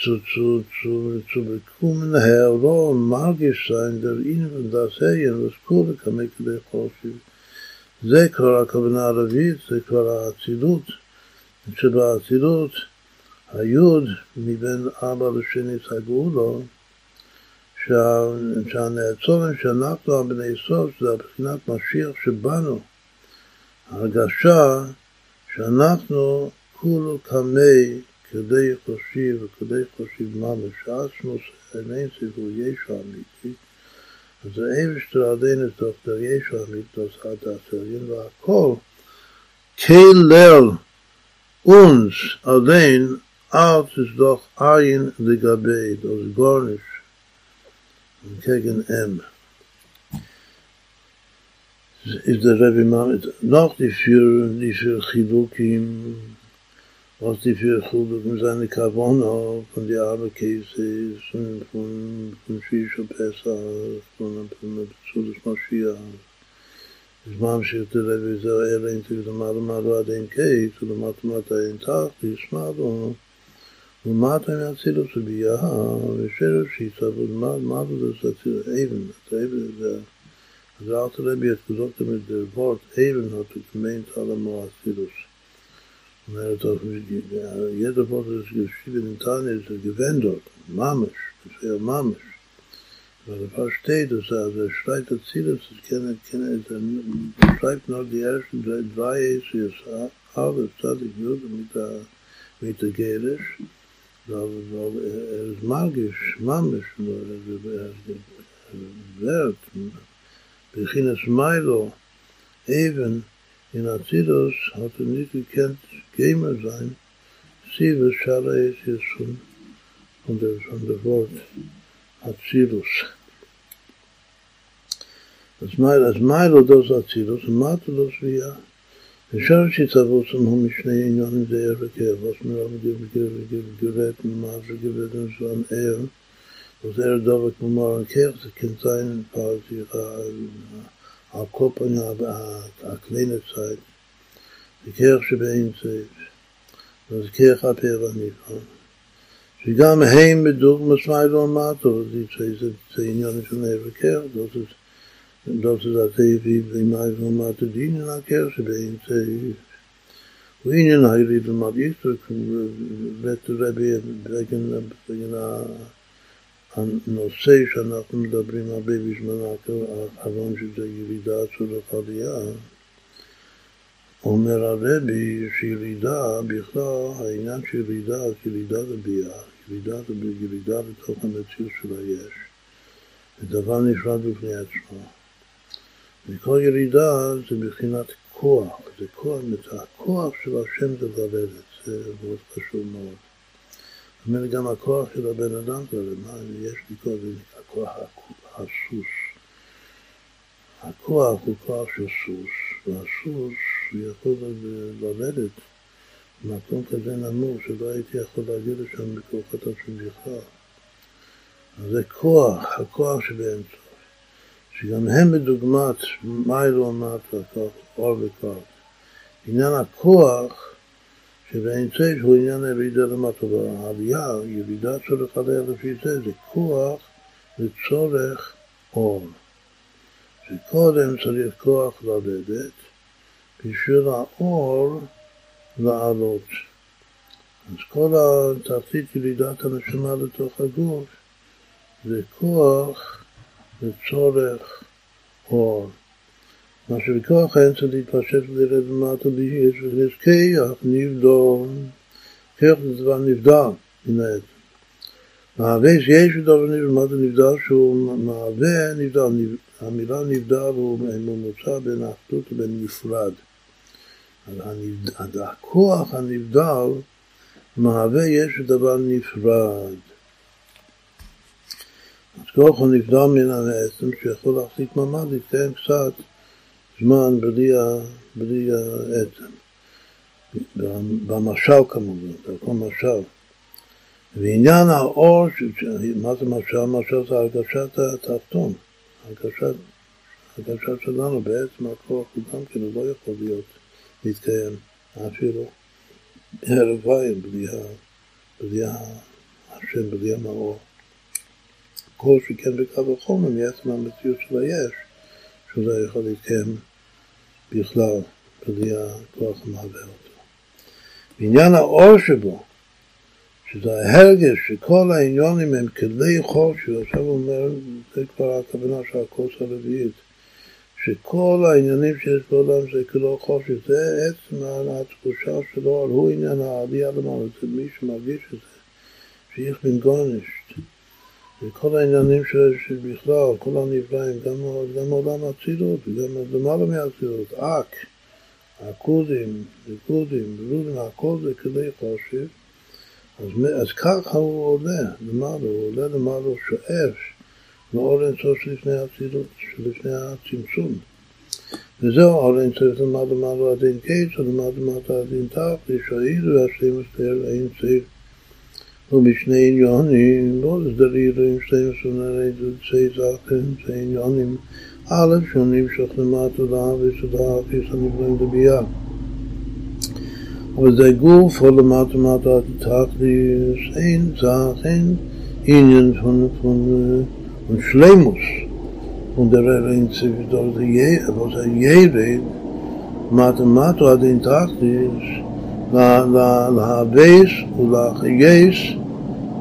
zu, zu, zu, zu bekommen, hero und magisch sein, der ihnen das Kure kann ich dir vorstellen. זה כבר הכוונה הערבית, זה כבר האצילות, שבאצילות היוד מבין אבא לשני סגרו לו, שהנעצורים שאנחנו הבני סוף זה מבחינת משיח שבנו. הרגשה שאנחנו כולו קמי כדי חושיב וכדי חושיב ממש, שעצמוס אין סיפור ישו אמיתי, אז האבשטר עדיין דוקטור ישו אמיתי, hat das Erien והכל, Lehr uns allein, als es doch ein לגבי, gar nicht. gegen M. Is der Rebbe Mamet noch die für die für Chilukim, was die Chilukim seine Kavona von der Arme Käse von von von Shisha Pesach von Mashiach. Der Rebbe so er in zu der Mal Mal den Käse zu der Mathematik in Tag, die Smado ומטה מהצילוס וביאה, ושרש שיצבוד מה זה אצילוס, אבן, אבן זה, אז אל תראה בי את כזאת Eben hat es gemeint allemal Atzilus. Und er hat auch, jeder Wort ist geschrieben in Tanja, ist er gewendert, Mamesh, das ist ja Mamesh. Weil er versteht, dass er, er schreibt das kann er, er schreibt noch die ersten drei, drei Esies, aber Tzadik Jud mit der, mit der Gerisch, weil er ist magisch, mamisch, nur er wird, beginnes Milo, even in Azidos hat er nicht gekannt, Gamer sein, sie wird Schala ist jetzt von, von, der, von der Wort Azidos. Das Milo, das Azidos, und Milo, das wie ja, אפשר שיצוות הוא משני עניונים זה ער וכאב, אז מרב גברת ממש גברת זמן ער, אז ער דובק ממר כך, זה כן זין פרטי a kopen a a kleine zeit die kirche bein zeit das kirche aber nicht so da mein heim mit dog mit zwei so mal so die zeit so in ja nicht mehr verkehr das אין das ist da sei wie die mal so mal zu dienen in der kirche bein prima baby manako a von der Yirida zu der Qadia אומר הרבי שירידה בכלל, העניין של ירידה, ירידה זה ירידה זה ירידה בתוך המציאות של היש. זה דבר נפרד בפני עצמו. וכל ירידה זה מבחינת כוח, זה כוח, הכוח של השם זה לרדת, זה מאוד חשוב מאוד. זאת אומרת, גם הכוח של הבן אדם זה למה יש לי כוח, זה נקרא כוח הסוס. הכוח הוא כוח של סוס, והסוס יכול לרדת במקום כזה נמוך שלא הייתי יכול להגיע לשם בכוחתו של בכלל. אז זה כוח, הכוח שבאמצע. שגם הם בדוגמת מיילו ומטה, אור וכוח. עניין הכוח שבאמצעי שהוא עניין הירידה למטה, והעלייה, ירידה צורך עליה לפי זה, זה כוח לצורך אור. שקודם צריך כוח לרדת, בשביל האור לעלות. אז כל התחתית ירידת הנשמה לתוך הגוף זה כוח לצורך אור. מה שבכוח אין צריך להתפשט ולרד למטה ביש ולזכיח נבדור. כך זה דבר נבדל מן העצם. מהווה שיש דבר נבדל נבדל שהוא מהווה נבדל, המילה נבדל הוא ממוצע בין אחדות ובין נפרד. אז הכוח הנבדל מהווה יש דבר נפרד. אז כוח הוא נבדל מן העצם שיכול להחזיק מעמד, להתקיים קצת זמן בלי, בלי העצם. במשל כמובן, זה הכל משל. ועניין האור, מה זה משל? משל זה הרגשת התחתון, הרגשת, הרגשת שלנו, בעצם הכוח הוא גם כן, הוא לא יכול להיות, להתקיים אפילו ערביים בלי, בלי השם, בלי המאור. כל שכן בקו החומר מעצם המציאות של היש, לא יכול להתקיים בכלל בלי הכוח המהווה אותו. בעניין האור שבו, שזה ההרגש שכל העניונים הם כלי חושי, עכשיו הוא אומר, זה כבר הכוונה של הכוס הרביעית, שכל העניינים שיש בעולם זה כלא חושי, זה עצם התחושה שלו, הוא עניין העלייה למעלה, זה מי שמרגיש את זה, שאיך בן גורנישט. וכל העניינים שבכלל, כל הנבראים, גם, גם עולם האצילות וגם למעלה מהאצילות, אק, הכודים, וכודים, ולודים, הכל זה כדי חושב, אז, אז ככה הוא עולה למעלה, הוא עולה למעלה, הוא שואף מאור אינסוף שלפני האצילות, שלפני הצמצום. וזהו אור אינסוף למעלה למעלה עד אין קץ, למעלה למעלה עד אין תח, ושאיר והשם מסתר אין צריך ובשני עניונים, לא לסדריר עם שתי מסונרי דוצי זקן, שתי עניונים, א', שהוא נמשך למטה לעם וסודה אפיס הנבראים בביאה. אבל זה גוף, או למטה למטה עד תכליס, אין זך, אין עניין פון פון שלימוס, פון דרר אין ציבידו זה יאיר, אבל זה יאיר, מטה למטה עד אין תכליס, להבייס ולחייס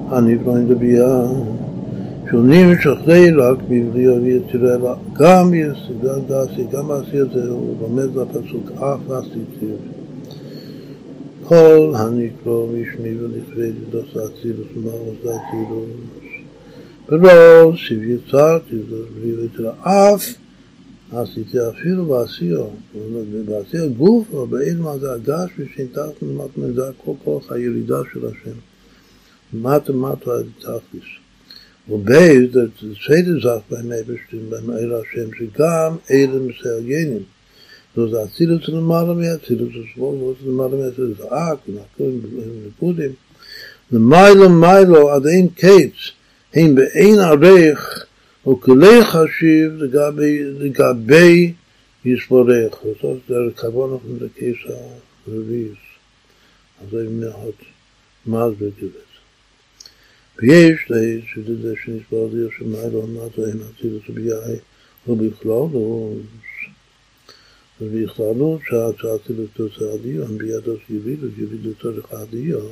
הנבראים לביאה שונים שכדי רק מבלי אבי יצירה גם גם דעשי, גם עשי את זה, הוא לומד בפסוק אף עשיתי כל הנקרא בשמי ולכבד דוס אצילוס ומעוז אצילוס ולא סיב יצרתי בלי יצירה אף עשיתי אפילו בעשיו, בעשיו גוף, אבל באילמה זה הגש ושינתחת למטה, זה כל כוח הירידה של השם. מטה מטה עד תכליס. ובייז, סדר זך בהם אבשתים, בהם אל השם, שגם אלה מסייגנים. זה אצילוס למעלה מאצילוס, זה למעלה מאצילוס, אק, ונקודים, ונקודים. למיילו מיילו עד אין קץ, הם באין ערך וכלי חשיב לגבי, לגבי יסבורך, זאת כוון אנחנו לקייס הרביעיס. אז זה מעט מאז בגבס. ויש די, שזה זה שנשבר לי השמיים למטה, אין אצילות וביאי, לא בכלל, לא... ובכללות שהאצילות תוצאה דיון, בידו יבידו, יבידו צורך הדיון.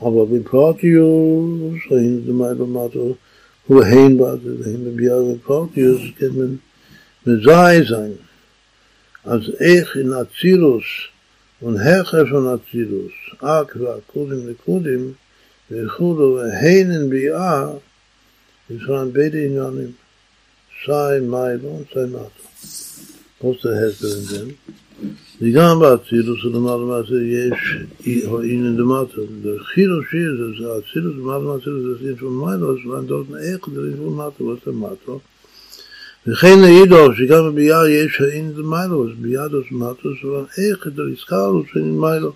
אבל בפרטיוס, אין זה מה למטה, הוא הן בזה, והן בביאה בפרטיוס, כן, מזעי זין. אז איך אין אצילוס, ונהכר von אצילוס, אק והקודים לקודים, וכולו, הן אין ביאה, ישרן בית עניינים, סי מיילו, סי מטו. עושה הסבר עם זה. וגם באצילוס ולמעלה מעשה יש עניין דמטה. חילוש זה אצילוס ולמעלה מעשה זה עניין של מיילו, אז לעמדות איך זה עניין של מטה, ועושה מטה. וכן לידו, שגם בביאה יש עניין דמיילו, אז ביאדוס מטוס, אבל איך זה הזכרנו שעניין מיילו.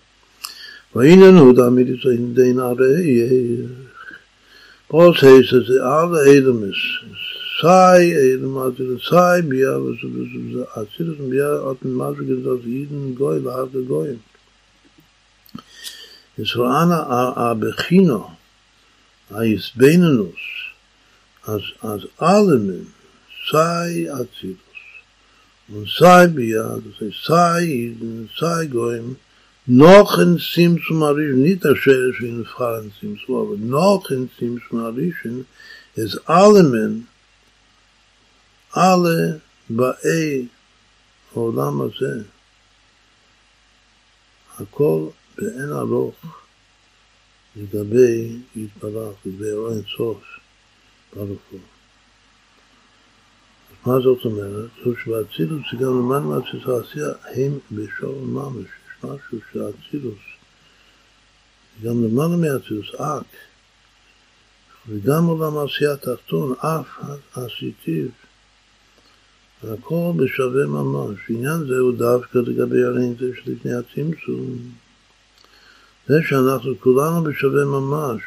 הוא תמיד זה עניין דין הרי, פרוס sei in mazel sei mir was du er so so asir er und mir hat ein er mazel gesagt jeden goy war der goy? Es war ana a bechino a is benenus as as allen sei asir und sei mir das ist sei in sei goy noch in simsmarisch nicht der schwere in franz aber noch in simsmarisch is allen men alle באי העולם הזה, הכל באין ארוך לגבי יתברך, לגבי אור אינסוף, ברוך הוא. מה זאת אומרת? זו שבאצילוס זה גם למען מהסיטואציה הם בשור ממש. יש משהו שהאצילוס, גם למעלה מהאצילוס, אק, וגם עולם העשייה התחתון, אף עשיתיו, הכל בשווה ממש. עניין זה הוא דווקא לגבי הרנטה שלפני הצמצום. זה שאנחנו כולנו בשווה ממש.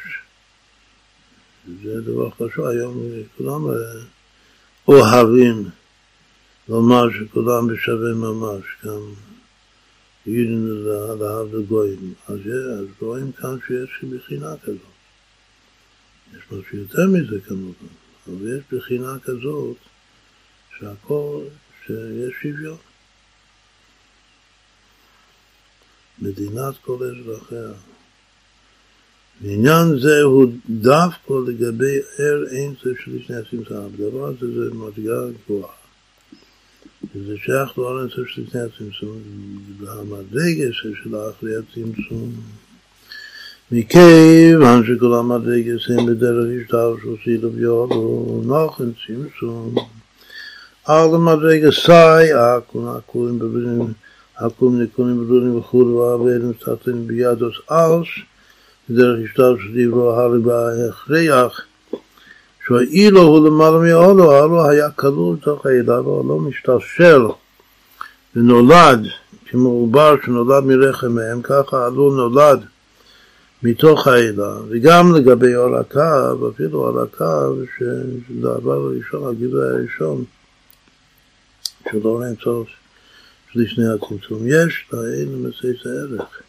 זה דבר חשוב, היום כולם אוהבים לומר שכולם בשווה ממש, גם ידין להב לגויים. אז, אז רואים כאן שיש בחינה כזאת. יש משהו יותר מזה כמובן, אבל יש בחינה כזאת שהכל, שיש שוויון. מדינת כל אזרחיה. ועניין זה הוא דווקא לגבי ער זה של לפני הצמצום. הדבר הזה זה מדרגה גבוהה. וזה שייך אין זה של לפני הצמצום, והמדרגה של אחרי הצמצום. מכיוון שכל המדרגה הם בדרך השתר שעושי לביולו, נוחן צמצום. Alle madrege sai akun akun bebrin akun nikun bebrin v'chur v'averim tatin biyados aus. דרך השטר שדיברו הריבה הכריח שהאילו הוא למעלה מהולו, ההולו היה כלול בתוך העילה והעולו משתלשל ונולד כמו עובר שנולד מרחם מהם, ככה העלול נולד מתוך העילה, וגם לגבי אור הקו, אפילו אור הקו, שזה הדבר הראשון, הגילוי הראשון, שלא צורך לפני הצמצום. יש לאלה מסייס הערך.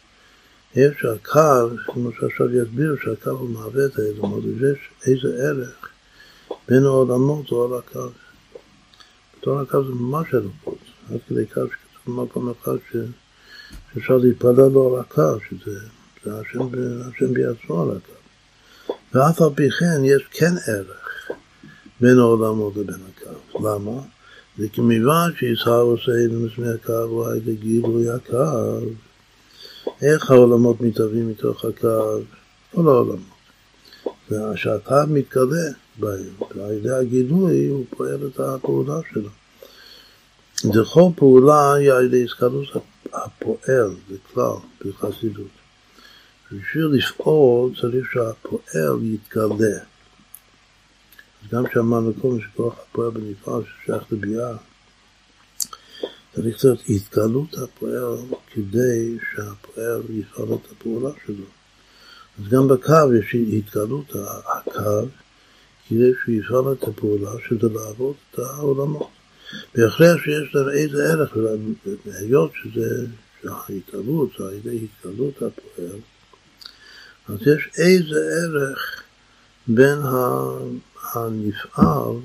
יש הקו, כמו שעכשיו יסביר, שהקו הוא מהווה את האלמות, ויש איזה ערך בין העולמות או על הקו. בתור הקו זה ממש אלוקות, עד כדי כך שכתוב במקום אחד ש... שאפשר להתפלל לו על הקו, שזה זה השם, השם בעצמו על הקו. ואף על פי כן יש כן ערך בין העולמות לבין הקו. למה? וכמובן שישחר עושה אילמס מהקו הוא על ידי גילוי הקו. איך העולמות מתהווים מתוך הקו? כל העולמות. וכשהקו מתגלה בהם, ועל ידי הגילוי הוא פועל את הפעולה שלו. וכל פעולה היא על ידי הזכרות הפועל, זה כלל, בחסידות. בשביל לפעול צריך שהפועל יתגלה. גם שאמרנו קודם שכוח הפועל בנפעל ששייך לביאה, צריך להיות התגלות הפועל כדי שהפועל יפעל את הפעולה שלו. אז גם בקו יש התגלות הקו כדי שהוא יפעל את הפעולה שזה לעבוד את העולמות. בהכרח שיש להם איזה ערך, היות שזה, שההתעלות על ידי התגלות הפועל, אז יש איזה ערך בין הנפעל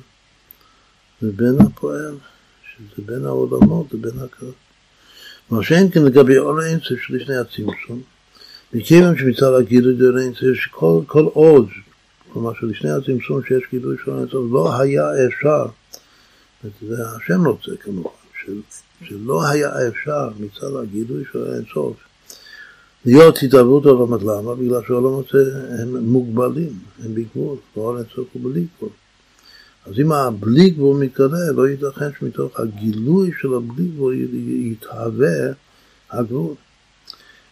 ובין הפועל, שזה בין העולמות ובין הכל. מה שאין כן לגבי עול האמצע שלפני הצמצום, מכיוון שמצד הגילוי דור האמצע שכל עוד, כלומר שלפני הצמצום שיש גילוי של האמצע, לא היה אפשר, זה השם רוצה כמובן, של, שלא היה אפשר מצד הגילוי של האינסוף להיות התערבות עולמות. למה? בגלל שהעולמות הם מוגבלים, הם בגבול, ועול אינסוף הוא בלי גבול. אז אם הבלי גבול מתגלה, לא ייתכן שמתוך הגילוי של הבלי גבול יתהווה הגבול.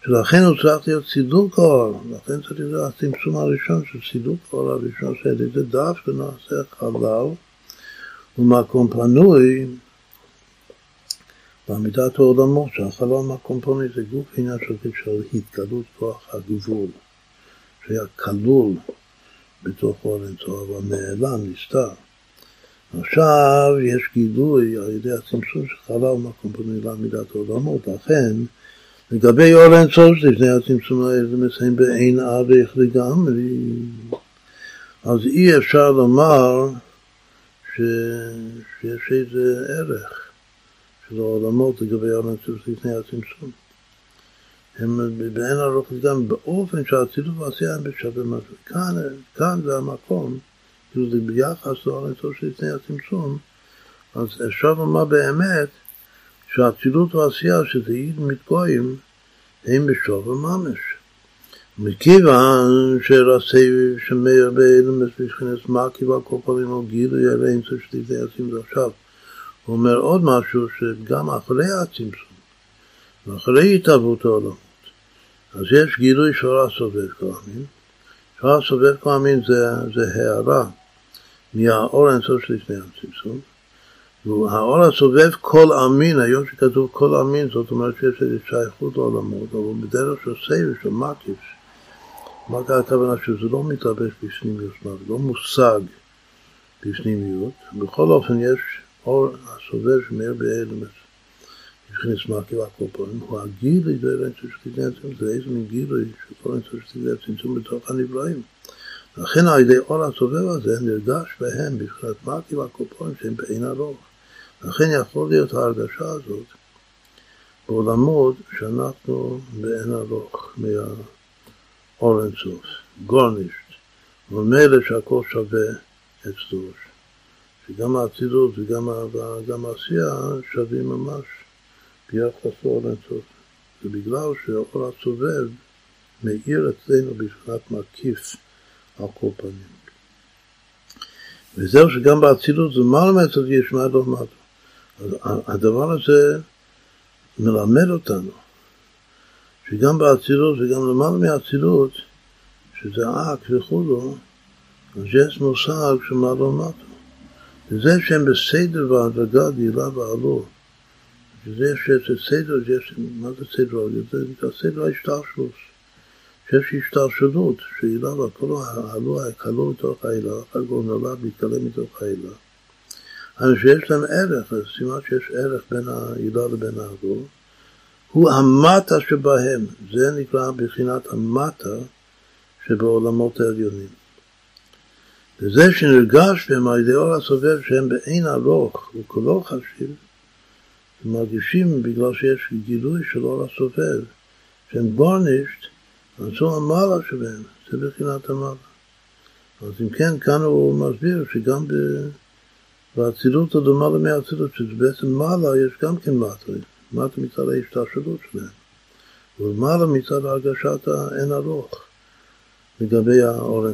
שלכן הוא צריך להיות סידוק האור, לכן צריך להיות הצמצום הראשון של סידוק האור הראשון, ידי דווקא נעשה חלל ומקום פנוי בעמידת העולמות, שהחלל מקום פנוי זה גוף עניין של, של התגלות כוח הגבול, שהיה כלול בתוך אור אינסוף, אבל נעלם, נסתר. עכשיו יש גילוי על ידי הצמצום של חלל מקום פנוי לעמידת העולמות, לכן לגבי אור אינסוף לפני הצמצום האלה מסיים באין ערך לגמרי, אז אי אפשר לומר ש... שיש איזה ערך של העולמות לגבי אינסוף לפני הצמצום. הם באין ערך לגמרי באופן שהאצילות והעשייה הם בשווה משהו. כאן, כאן זה המקום כאילו זה ביחס אינסוף שלפני הצמצום, אז אפשר לומר באמת שהאצילות והעשייה, שזה עיד מתגויים, הם בשווה ממש. מכיוון שרסי שמאיר באלמס מבחינת מקיף על כל פנים או גילוי על אינסוף שלפני הצמצום. עכשיו, הוא אומר עוד משהו שגם אחרי הצמצום ואחרי התערבות העולמות, אז יש גילוי שורה סובב כל המין. שורה סובב כל המין זה, זה הערה מהאור האינסוף שלפני הצמצום. והאור הסובב כל אמין, היום שכתוב כל אמין, זאת אומרת שיש איזו שייכות לעולמות, אבל בדרך של סבב, של מקיף, מה הכוונה שזה לא מתלבש בפנימיות, זה לא מושג בפנימיות, בכל אופן יש אור הסובב שמאיר באלמס, מבחינת מקיף הקופונים, הוא הגילוי של שתיתי הצמצום, זה איזה מין גילוי של כל אינסוף שתיתי הצמצום בתוך הנבראים. לכן על ידי אור הסובב הזה נרגש בהם בבחינת מרכיב הקופון שהם בעין ארוך. לכן יכול להיות ההרגשה הזאת בעולמות שאנחנו בעין ארוך מהאור אינסוף, גורנישט, ומילא שהכל שווה אצלו, שגם האצילות וגם העשייה שווים ממש ביחס לאור אינסוף. זה בגלל שהאור הסובב מאיר אצלנו בבחינת מקיף על כל פנים. וזהו שגם באצילות זה מעלה מהצד יש מעלה למטה. אז הדבר הזה מלמד אותנו שגם באצילות וגם למעלה מהאצילות, שזה אק וכולו, אז יש מושג של מעלה למטה. וזה שהם בסדר והדרגה דהילה ועלו. שזה שיש סדר, יש, מה זה סדר? זה סדר ההשתלשלות. שיש השתלשלות, שהילה והכל עלו, כלו מתוך העילה, אחר כך נולד להתגלה מתוך העילה. אז שיש להם ערך, אז סימן שיש ערך בין העילה לבין העגול, הוא המטה שבהם, זה נקרא בחינת המטה שבעולמות העליונים. וזה שנרגש בהם על ידי אור הסובב שהם באין ארוך וכולו חשיב, מרגישים בגלל שיש גילוי של אור הסובב, שהם גורנישט, אז זו המעלה שבהם, זה בחינת המעלה. אז אם כן, כאן הוא מסביר שגם באצילות הדומה למי האצילות, שזה בעצם מעלה, יש גם כן מטה, מטה מצד ההשתלשלות שלהם. ולמעלה מצד הרגשת האין ארוך לגבי האור.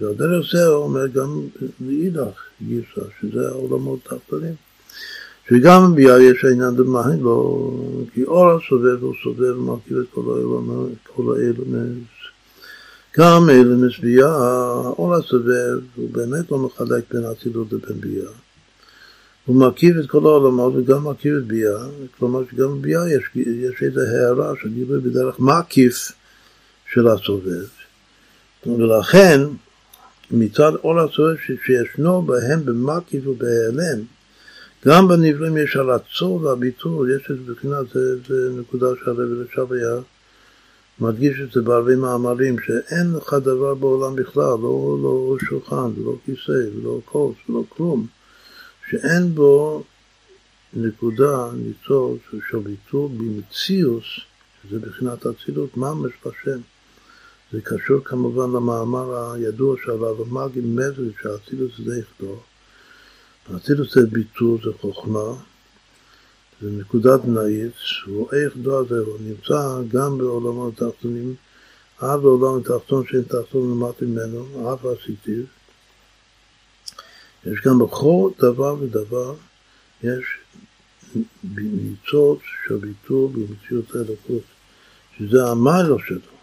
ועל דרך זה הוא אומר גם לאידך גיסא, שזה העולמות תחתונים. שגם ביאה יש העניין דמהי לא, כי אור הסובב הוא סובב ומרכיב את כל האלמנט. גם אלמנט ביאה, אור הסובב הוא באמת לא מחלק בין אצילות לבין ביאה. הוא מרכיב את כל העולמות וגם מרכיב את ביאה, כלומר שגם בביאה יש, יש איזו הערה של גילוי בדרך מקיף של הסובב. ולכן מצד אור הסובב שישנו בהם במקיף ובהיעלם גם בנבראים יש הרצון והביטול, יש את מבחינת, זה, זה נקודה שהרבי עכשיו היה מדגיש את זה בהרבה מאמרים, שאין לך דבר בעולם בכלל, לא, לא שולחן, ולא כיסא, ולא כוס, ולא כלום, שאין בו נקודה, ניצוץ של ביטול במציאוס, שזה מבחינת אצילות, ממש בשם. זה קשור כמובן למאמר הידוע של הרב מגי מזריץ' שהאצילות זה יכדור. אצילות זה ביטול, זה חוכמה, זה נקודת נאיץ, הוא איך דו הזה, הוא נמצא גם בעולמות התחתונים, עד לעולם התחתון שאין תחתון למטה ממנו, אף עשיתיו. יש גם בכל דבר ודבר, יש ניצוץ של ביטול במציאות האלוקות, שזה המיילו שלו,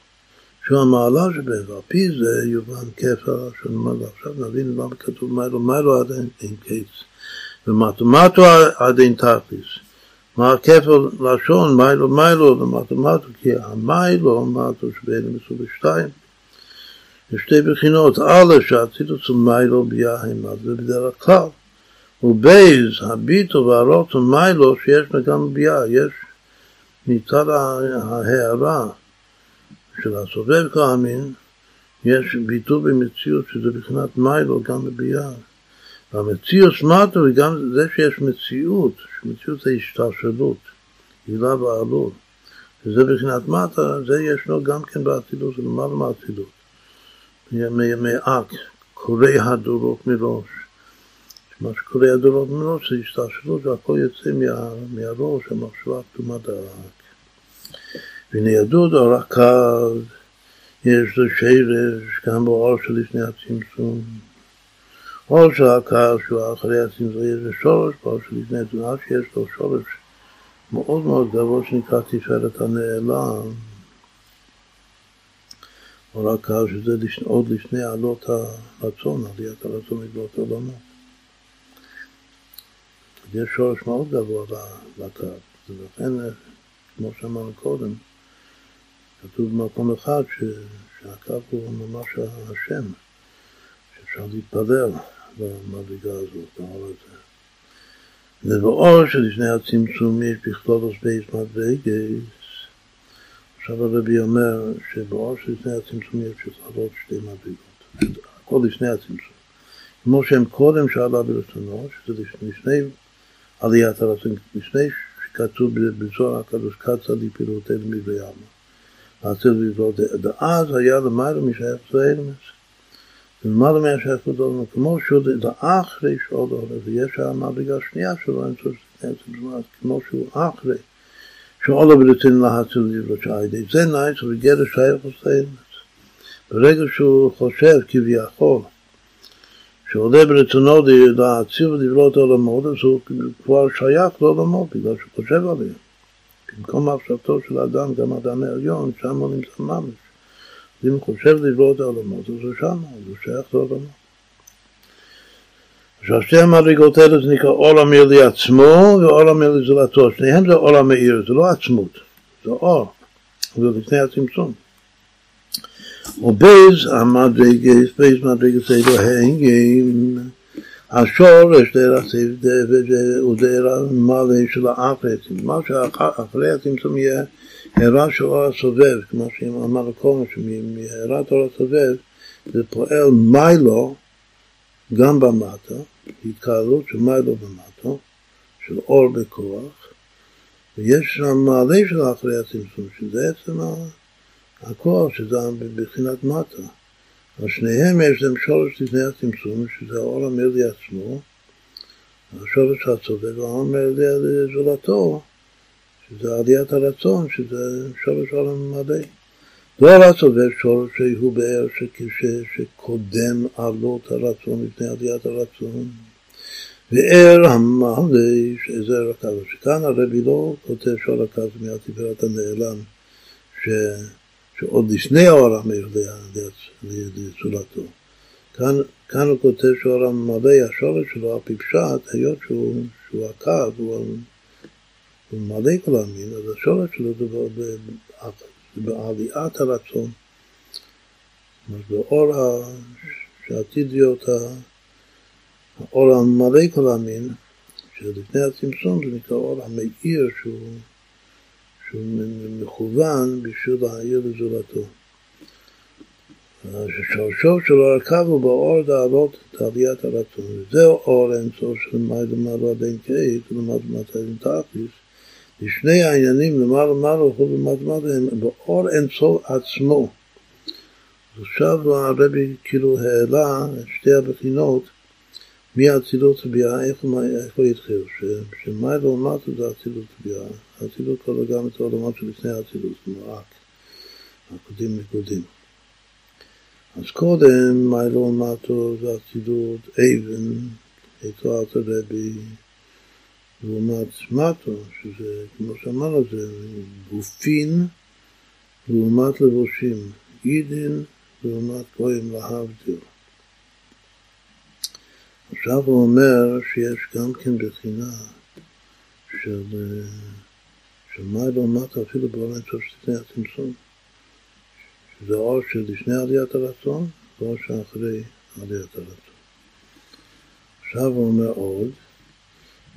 שהוא המעלה שבהם, ועל פי זה יובן כפר שנאמר עכשיו נבין למה כתוב מיילו, מיילו עד אין קץ, ומתמטו עד אין תכליס. מה הכפל לשון, מיילו מיילו למתמטו, כי המיילו, מתו שבין מסוג שתיים. יש שתי בחינות, א', שהציטוץ הוא מיילו ביהם, זה בדרך כלל. ובייז, הביטו והרוטו מיילו, שיש גם ביאה, יש מצד ההערה של הסובב כאמין, יש ביטול במציאות שזה בחינת מיילו גם בביאה. והמציאות מטו היא גם זה שיש מציאות, שמציאות זה השתלשלות, הילה ועלות. וזה בחינת מטה, זה ישנו גם כן באצילות, זה למעלה מהאצילות. מאק, קורא הדורות מראש. מה שקורא הדורות מראש זה השתלשלות והכל יוצא מה, מהראש, המחשבה פתומה דרק. וניידות אור הקו, יש לו שרש, גם באור של לפני הצמצום. או שהקו שהוא אחרי הצמצום יש לו שורש, באור של לפני הצמצום, שיש לו שורש מאוד מאוד גבוה שנקרא תפארת הנעלם. אור הקו שזה עוד לפני עלות הרצון, עליית הרצון לגלות עולמות. יש שורש מאוד גבוה לקו, ולכן, כמו שאמרנו קודם, כתוב במקום אחד ש, שהקו הוא ממש השם, שאפשר להתפלל במדרגה הזאת, באור הזה. ובאור שלפני הצמצום יש בכלולוס בייס מדרגס, עכשיו הרבי אומר שבאור שלפני הצמצום יש בכללות שתי מדרגות, הכל לפני הצמצום. כמו שהם קודם שאלה ברצונו, שזה לפני עליית הרצון, לפני שכתוב בזוהר הקדוש קצה לי פירוטי למברי עלמא. רצה לבנות, ואז היה למעלה משייך לאלמס. למעלה מהשייך לאלמס, כמו שהוא לאחרי שאול עולה, ויש המדרגה השנייה שלו, אני חושב שזה כמו שהוא אחרי. שאולה ברצין להציל לבנות שעיידי. זה נייס, ובגדר שייך לאלמס. ברגע שהוא חושב כביכול שעולה ברצונו להציל ולבלוט עולמות, אז הוא כבר שייך לעולמות, בגלל שהוא חושב עליהם. במקום מחשבתו של האדם, גם האדם העליון, שם הוא נמצא ממש. אם הוא חושב לבלוט העולמות, אז הוא שם, הוא שייך לעולמות. עכשיו שתי המדרגות האלה זה נקרא אור המאיר לעצמו ואור המאיר לזולתו, שניהם זה אור המאיר, זה לא עצמות, זה אור, זה לפני הצמצום. ובייז המדרגס, בייז מדרגס אלוהים, השורש דרך ודרך מלא של האחרי מה שאחרי הצמצום יהיה הערה של אור הסובב, כמו שאמר קודם, שמהערת אור הסובב זה פועל מיילו גם במטה, התקהלות של מיילו במטה, של אור בכוח, ויש שם מעלה של אחרי הצמצום, שזה עצם הכוח שזה בבחינת מטה. אז שניהם יש להם שורש לפני הצמצום, שזה האור המרלי עצמו, השורש הצודק, והאור המרלי לזולתו, שזה עליית הרצון, שזה שורש העולם מלא. לא הצודק שורש שהוא באר שקודם עלות הרצון לפני עליית הרצון. וער המעלה שזה רכז. שכאן הרבי לא כותב שור רכז מהתפארת הנעלם, ש... שעוד לפני האור המאיר לצורתו. כאן, כאן הוא כותב שאור המלא, השורש שלו, על פשט, היות שהוא, שהוא הקו, הוא, הוא מלא כל המין, אז השורש שלו זה בעליית הרצון. אומרת, באור שעתיד להיות האור המלא כל המין, שלפני הצמצום זה נקרא אור המאיר שהוא, שהוא מכוון בשביל להעיר לזולתו. ששורשו הקו הוא באור דעלות תעליית הרצון. וזהו אור אינסוף של מעלה למעלה קרי, כלומר מתי אין תכליס. לשני העניינים למעלה וכו' למטה הם באור אינסוף עצמו. עכשיו הרבי כאילו העלה את שתי הבחינות מאצילות וביאה, איך הוא התחיל? שמעלה ומטה זה אצילות וביאה. האצילות כולל גם את העולמות שלפני האצילות, כלומר רק הקודים נקודים. אז קודם מיילו ומטו זה אצילות אבן, איתו ארצה רבי, לעומת מטו, שזה, כמו שאמרנו, זה גופין לעומת לבושים, עידין לעומת גויים להבדיל. עכשיו הוא אומר שיש גם כן בחינה של, של מיילו ומטו אפילו בעולם של לפני הצמצום. זה אור שלפני עליית הרצון ואור שאחרי עליית הרצון. עכשיו הוא אומר עוד,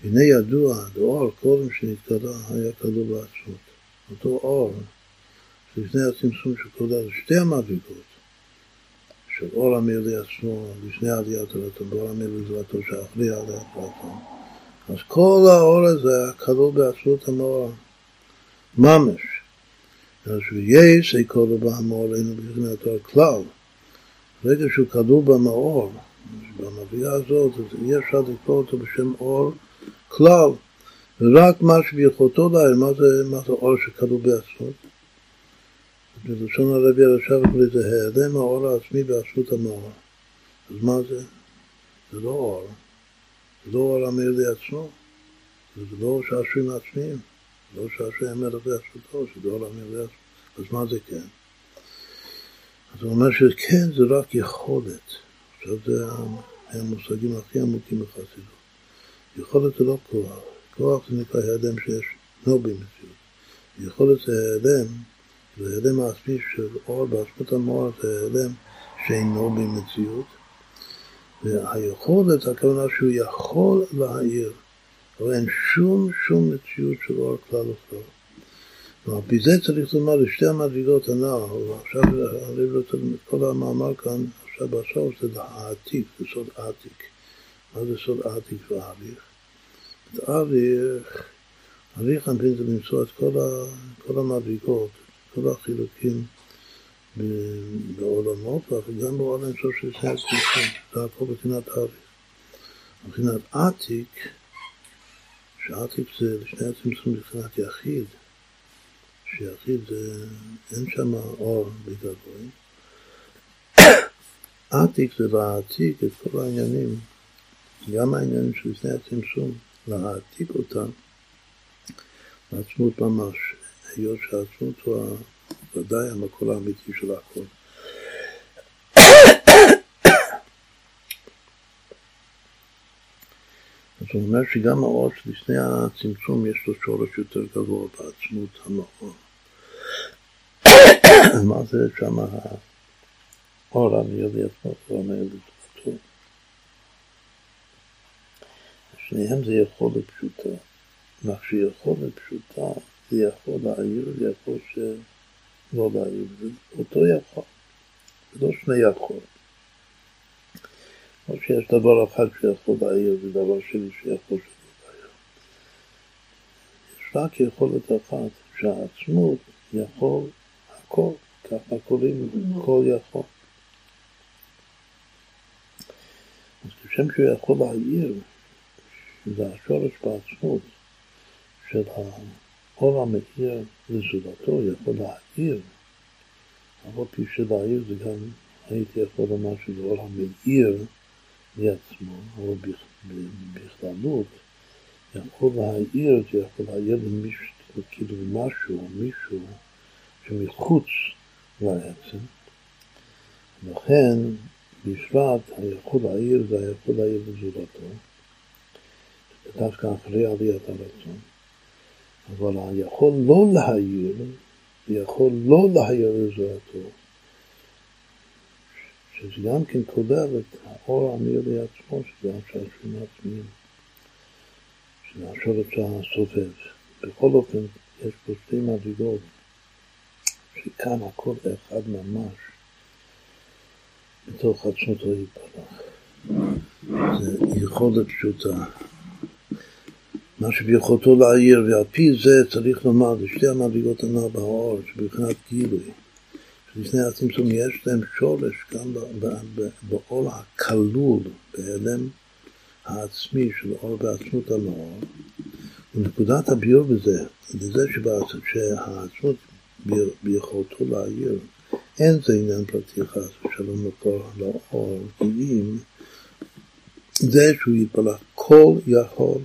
הנה ידוע, האור קודם שנתגלה היה כלול בעצמות. אותו אור שלפני הצמצום שכולל שתי המדרגות של אור המילוי עצמו לפני עליית הרצון ואור המילוי זרתו שאחרי עליית הרצון. אז כל האור הזה כלול בעצמות המאור, ממש. אז יש בהמור עלינו בבחינת האור כלל. ברגע שהוא כלול במאור, במביאה הזאת, אז אי אפשר לקרוא אותו בשם אור כלל. ורק מה שביכולתו זה, מה זה אור שכלול בעצמות? בלשון הרבי הרשב קוראים לזה העלם האור העצמי בעצמות המאור. אז מה זה? זה לא אור. זה לא אור המאיר לעצמו. זה לא שעשועים עצמיים. לא שעשועי המלך בעצמותו, שזה עולם מלך, אז מה זה כן? אז הוא אומר שכן זה רק יכולת. עכשיו זה המושגים הכי עמוקים בחסידות. יכולת זה לא כוח. כוח זה נקרא העלם שיש לא במציאות. יכולת זה העלם, זה העלם העצמי של אור בעצמות המוח, זה העלם שאינו במציאות. והיכולת, הכוונה שהוא יכול להעיר. אבל אין שום שום מציאות של אור כלל וכלל. ועל פי זה צריך לומר לשתי המדרגות הנ"ל, ועכשיו הרב רוצה את כל המאמר כאן, עכשיו בסוף זה להעתיק, זה סוד עתיק. מה זה סוד עתיק ואביך? את אביך, אביך אנפין זה למצוא את כל, כל המדרגות, כל החילוקים בעולמות, וגם בעולם של שני הצמצום, זה הכל בחינת אביך. מבחינת עתיק, שעתיק זה לשני הצמצום מבחינת יחיד, שיחיד זה, אין שם אור בגלוי. עתיק זה להעתיק את כל העניינים, גם העניינים של לפני הצמצום, להעתיק אותם לעצמות ממש, היות שהעצמות הוא ודאי המקור האמיתי של הכל. אז הוא אומר שגם האור שלפני הצמצום יש לו שורש יותר גבוה בעצמות המאור. מה זה שם האור המיידי עצמו, הוא אומר לזכותו. שניהם זה יכולת פשוטה. מה שיכולת פשוטה זה יכול להעיר, זה יכול שלא להעיר. זה אותו יכול, זה לא שני יכול. או שיש דבר אחד שיכול להעיר ודבר שני שיכול שלא להעיר. יש רק יכולת אחת, שהעצמות יכול הכל, ככה קוראים כל יכול. אז כשם שהוא יכול להעיר, שזה השורש בעצמות של האור המאיר לזולתו, יכול להעיר, אבל פי שלהעיר זה גם, הייתי יכול לומר שזה אור המאיר לעצמו, או בכללות, יכול להעיר, זה יכול להעיר למישהו, כאילו משהו, מישהו שמחוץ לעצם. לכן, בפרט, היכול להעיר זה היכול להעיר לזולתו, דווקא אחרי עליית הרצון. אבל היכול לא להעיר, יכול לא להעיר לזולתו. שזה גם כן כולל את האור המאיר לעצמו, שזה השעשועים העצמיים. מהשורש הסובב. בכל אופן, יש פה שתי מדרגות, שכאן הכל אחד ממש, בתוך עצמותו יתברך. זה יכולת פשוטה. מה שביכולתו להעיר, ועל פי זה צריך לומר לשתי המדרגות הנ"ל באור, שבבחינת גילוי. לפני הצמצום יש להם שורש גם באור הכלול, בהלם העצמי של אור בעצמות המאור, ונקודת הביור בזה, לזה שהעצמות ביכולתו להעיר, אין זה עניין פרטי חס ושלום מקור לאור, אם זה שהוא יתבלח כל יכול.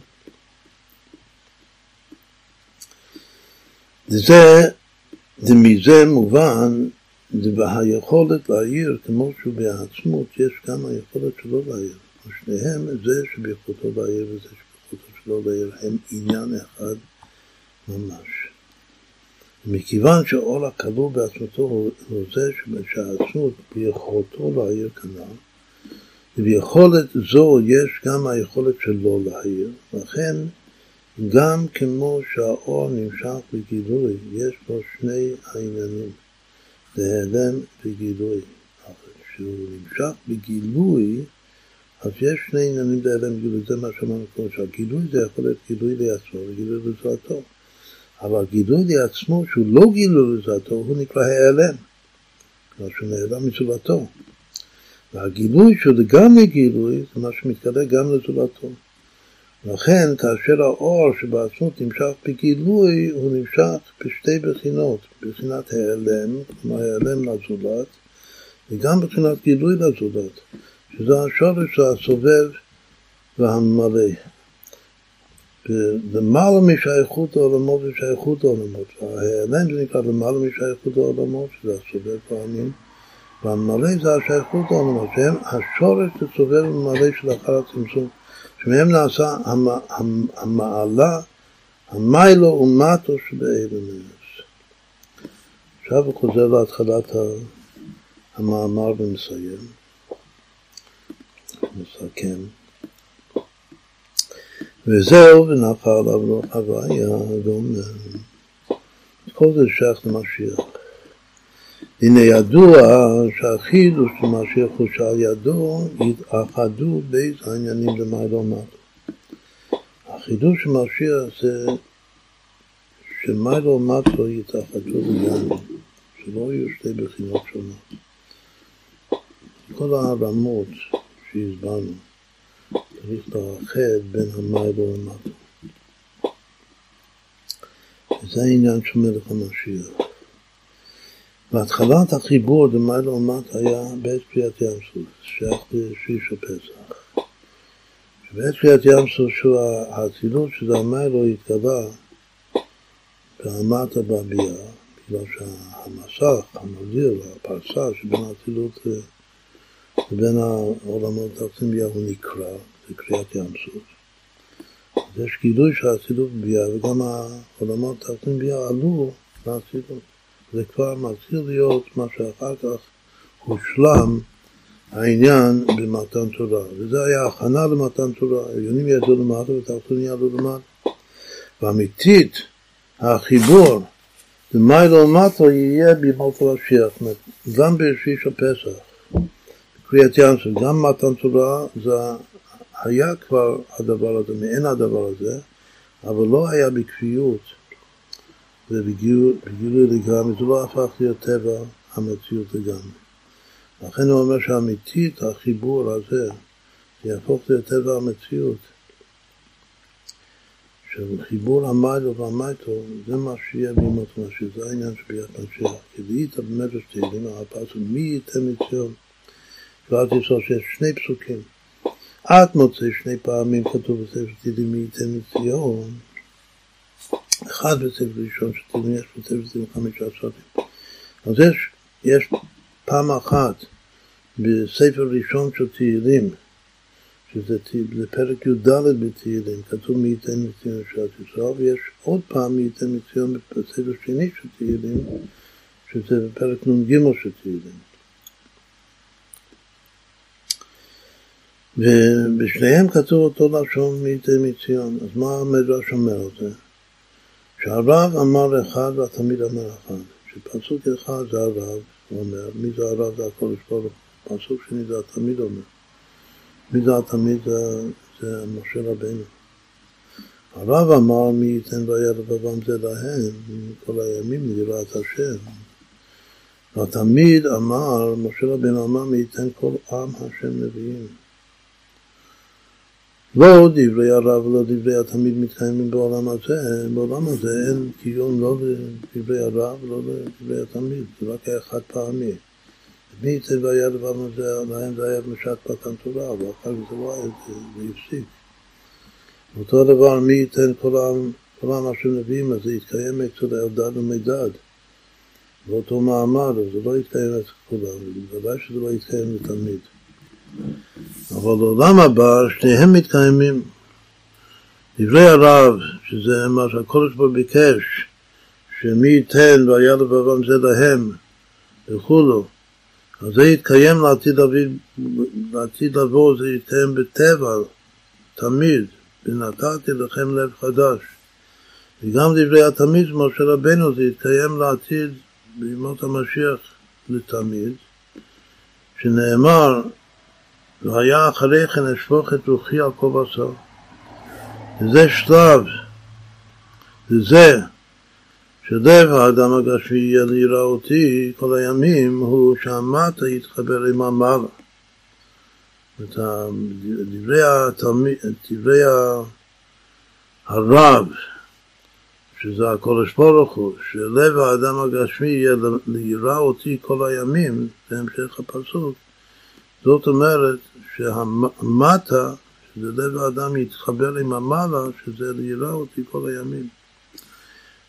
זה, מזה מובן והיכולת להעיר, כמו שהוא בעצמות, יש גם היכולת שלו להעיר. ושניהם, זה שביכולתו להעיר וזה שביכולתו שלו להעיר, הם עניין אחד ממש. מכיוון שאור הכלול בעצמתו הוא זה שהעצמות ביכולתו להעיר כנ"ל, וביכולת זו יש גם היכולת שלו להעיר, לכן גם כמו שהאור נמשך בגילוי, יש בו שני העניינים. להיעלם בגילוי. כשהוא נמשך בגילוי, אז יש שני עניינים להיעלם בגילוי, זה מה שאמרנו קודם, שהגילוי זה יכול להיות גילוי לעצמו וגילוי לזרעתו. אבל גילוי לעצמו, שהוא לא גילוי לזרעתו, הוא נקרא העלם. כלומר שהוא נעלם מזולתו. והגילוי שהוא לגמרי גילוי, זה מה שמתגלה גם לזולתו. לכן כאשר האור שבעצמות נמשך בגילוי, הוא נמשך בשתי בחינות, בחינת העלם, כלומר העלם לזולת, וגם בחינת גילוי לזולת, שזה השורש הסובב והמלא. למעלה משייכות העולמות ושייכות העולמות. ההיעלם זה נקרא למעלה משייכות העולמות, שזה הסובב פעמים, והמלא זה השייכות העולמות, שהם השורש הסובב ומלא של אחר הצמצום. שמהם נעשה המעלה, המיילו ומטו שבאלמנס. עכשיו הוא חוזר להתחלת המאמר ומסיים, מסכם. וזהו, ונפל עליו לא חוויה, ואומר, כל זה שייך למשיח. הנה ידוע שהחידוש של משיח הוא שעל ידו יתאחדו בית העניינים למעלה ומטה. החידוש של משיח זה שמעלה ומטה יתאחדו לגמרי, שלא יהיו שתי בחינות שונות. כל הרמות שהסברנו, צריך לאחד בין המעלה ומטה. וזה העניין של מלך המשיח. והתחלת החיבור למעלה ומטה היה בעת קריאת ים סוף, שייך לשליש הפסח. בעת קריאת ים סוף שהוא האצילות של המיילו התגלה ברמת הבבייה, בגלל שהמסך, המבדיל, הפרסה שבין האצילות לבין העולמות התחתונים ביאה הוא נקרא, זה קריאת ים סוף. אז יש גילוי של האצילות בביאה וגם העולמות התחתונים ביאה עלו לאצילות. זה כבר מתחיל להיות מה שאחר כך הושלם העניין במתן תורה. וזה היה הכנה למתן תורה, עליונים ירדו למטה ותחתונים ירדו למטה. ואמיתית, החיבור למיילו ומטה יהיה בימות המשיח, גם בשליש הפסח, קריאת ים גם מתן תורה, זה היה כבר הדבר הזה, מעין הדבר הזה, אבל לא היה בקביעות. ובגילוי לגמרי, זה לא הפך להיות טבע המציאות לגמרי. לכן הוא אומר שאמיתית החיבור הזה, זה יהפוך להיות טבע המציאות. של חיבור המיילו והמייטו, זה מה שיהיה בימות המשיח, זה העניין של ביאת משיח. כי דהית במדרש תהילים, הפסוק מי ייתן מציון. ואל תסור שיש שני פסוקים. את מוצא שני פעמים כתוב בספר תהילים מי ייתן מציון. אחד בספר ראשון יש בספר תהילים חמישה ספרים. אז יש, יש פעם אחת בספר ראשון של תהילים, שזה פרק י"ד בתהילים, כתוב מי ייתן מציון לשעת ישראל, ויש עוד פעם מי ייתן מציון בספר שני של תהילים, שזה בפרק נ"ג של תהילים. ובשניהם כתוב אותו לשון מציון. אז מה המדרש אומר על זה? שהרב אמר אחד והתמיד אמר אחד. שפסוק אחד זה הרב, הוא אומר, מי זה הרב? זה הקודש ברוך הוא. פסוק שני זה התמיד אומר. מי זה התמיד? זה, זה משה רבנו. הרב אמר מי ייתן והיה לבבם זה להם כל הימים ליראת השם. והתמיד אמר, משה רבנו אמר מי ייתן כל עם השם נביאים. לא דברי הרב ולא דברי התמיד מתקיימים בעולם הזה, בעולם הזה אין קיום לא לדברי הרב ולא לדברי התמיד, זה רק היה חד פעמי. מי ייתן והיה דבר הזה, להם זה היה בשעת פתן תורה, ואחר כך זה לא היה, זה הפסיק. אותו דבר, מי ייתן כל העם, כל העם אשר נביאים, אז זה יתקיים אצל אלדד ומידד. באותו מעמד, אז זה לא יתקיים אצל כולם, בוודאי שזה לא יתקיים לתלמיד. אבל לעולם הבא שניהם מתקיימים. דברי הרב, שזה מה שהקודש בו ביקש, שמי ייתן והיה לבבם זה להם וכולו, אז זה יתקיים לעתיד, לעתיד לבוא, זה יתקיים בטבע, תמיד, ונתתי לכם לב חדש. וגם דברי התמיד, משה רבנו, זה יתקיים לעתיד בימות המשיח לתמיד, שנאמר והיה אחרי כן אשפוך את רוחי על כל בשר. וזה שלב, וזה שלב האדם הגשמי יהיה ליראה אותי כל הימים, הוא שהמטה יתחבר עם המעלה. את דברי, התלמיד, דברי הרב, שזה הקודש ברוך הוא, שלב האדם הגשמי ליראה אותי כל הימים, בהמשך הפסוק, זאת אומרת שהמטה, שזה לב האדם יתחבר עם המעלה, שזה ליראה אותי כל הימים.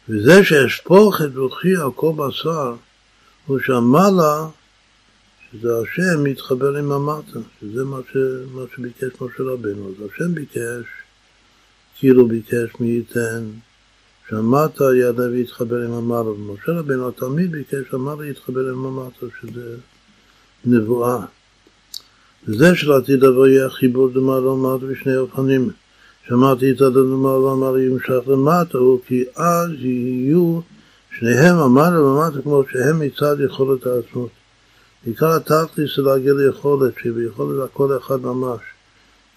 וזה שאשפוך את רוחי על כל בשר, הוא שהמעלה, שזה השם, מתחבר עם המטה, שזה מה, ש, מה שביקש משה רבנו. אז השם ביקש, כאילו ביקש מי ייתן, שהמטה יעלה ויתחבר עם המעלה. ומשה רבנו תמיד ביקש שהמעלה יתחבר עם המטה, שזה נבואה. וזה שלעתיד לבוא יהיה חיבור למעלה ומטה בשני אופנים. שמעתי את הדבר ואמר ימשך למטה, הוא כי אז יהיו שניהם המעלה ומטה כמו שהם מצד יכולת העצמות. עיקר התכלית זה להגיע ליכולת, שביכולת הכל אחד ממש.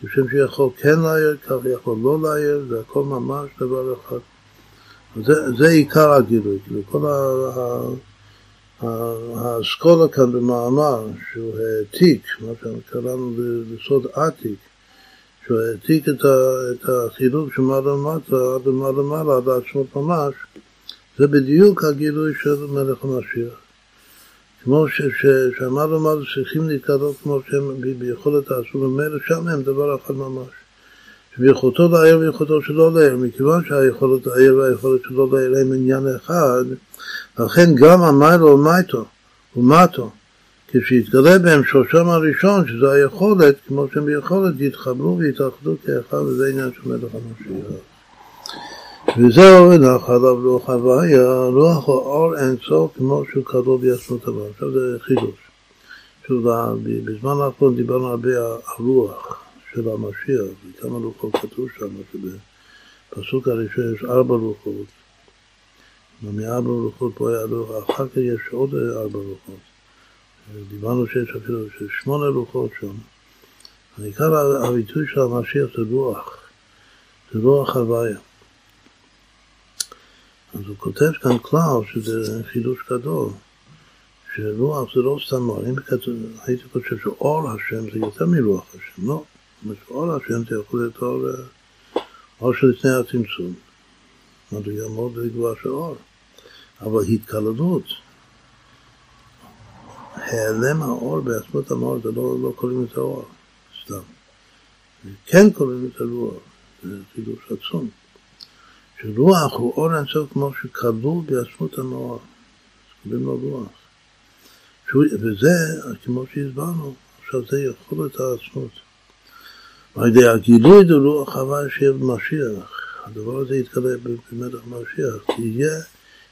כשם שיכול כן להעיר, כך יכול לא להעיר, זה הכל ממש דבר אחד. זה, זה עיקר הגילוי, כאילו כל ה... האסכולה כאן במאמר, שהוא העתיק, מה שקראנו בסוד עתיק, שהוא העתיק את, את החילוק של מעלה למטה עד למעלה למעלה עד עצמות ממש, זה בדיוק הגילוי של מלך המשיח. כמו שהמעלה למעלה צריכים להתגלות כמו שהם ביכולת העצמות ממילא, שם הם דבר אחד ממש. שביכולתו להעיר ויכולתו שלא להעיר, מכיוון שהיכולת להעיר והיכולת שלא להעיר הם עניין אחד, לכן גם המיילו ומייטו ומטו, כשיתגלה בהם שורשם הראשון, שזו היכולת, כמו שהם ביכולת, יתחברו ויתאחדו כאחד, וזה עניין של מלך המשיח. וזהו ונח עליו רוח הוויה, רוח הוא אור אינסוף כמו שהוא כלול ביסמות הבא. עכשיו זה חידוש. שוב, בזמן האחרון דיברנו הרבה על רוח של המשיח, וכמה לוחות כתוב שם, שבפסוק הראשון יש ארבע לוחות. מארבע רוחות פה היה לוח, אחר כך יש עוד ארבע רוחות. דיברנו שיש אפילו שמונה רוחות שם. העיקר הביטוי של המשיח זה רוח, זה רוח הוויה. אז הוא כותב כאן כלל שזה חידוש גדול, שרוח זה לא סתם אור. אם הייתי חושב שאור השם זה יותר מרוח השם, לא. שאור השם זה יכול להיות אור, אור של לפני הצמצום. מדרגה מאוד גבוהה של אור. אבל התקללות, העלם האור בעצמות המאור, זה לא, לא קוראים את האור, סתם. כן קוראים את הרוח, זה חידוש עצום. שרוח הוא אור אינסוף כמו שכלול בעצמות המאור, קוראים לו רוח. וזה, כמו שהסברנו, עכשיו זה יכול את העצמות. ועל ידי הגילוי דרוח הווה של משיח, הדבר הזה יתגלה במלך משיח, תהיה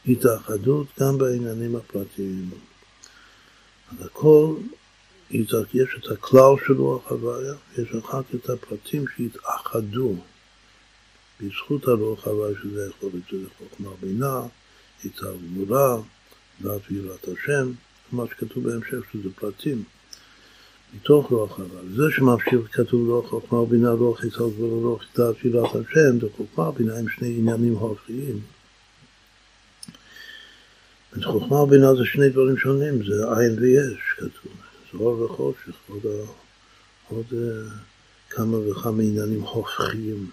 התאחדות גם בעניינים הפרטיים. אז הכל יש את הכלל של רוח הוויה, ויש אחר כך את הפרטים שהתאחדו בזכות הרוח הוויה, שזה יכול להיות שזה חוכמה בינה, גבולה, דעת ויראת השם, מה שכתוב בהמשך שזה פרטים מתוך רוח הוויה. זה שממשיך כתוב רוח חוכמה ובינה, רוח יצר גבולה, רוח דעת ויראת השם, זה חוכמה ובינה הם שני עניינים הופכיים. חוכמה ובינה זה שני דברים שונים, זה עין ויש כתוב. אור וחושך, עוד, עוד אה, כמה וכמה עניינים הופכיים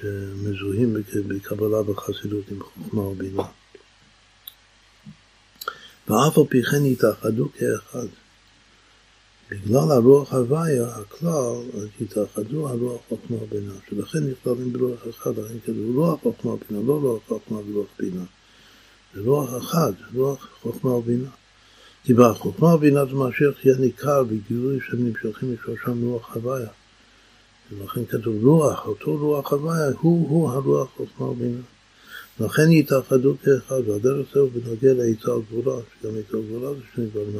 שמזוהים בקבלה בחסידות עם חוכמה ובינה. ואף על פי כן יתאחדו כאחד. בגלל הרוח הוויה, הכלל, אז יתאחדו הרוח חוכמה ובינה, שלכן נכללים ברוח אחד, לכן כתוב רוח חוכמה ובינה, לא רוח חוכמה ורוח בינה. זה רוח אחד, רוח חוכמה ובינה. כי בחוכמה ובינת המשיח יהיה ניכר בגילוי שהם נמשכים לשורשם רוח הוויה. ולכן כתוב רוח, אותו רוח הוויה, הוא-הוא הרוח חוכמה ובינה. לכן יתאחדו כאחד, והדרך זהו בנוגע לעצה גבולה, שגם עצה גבולה זה שני דברים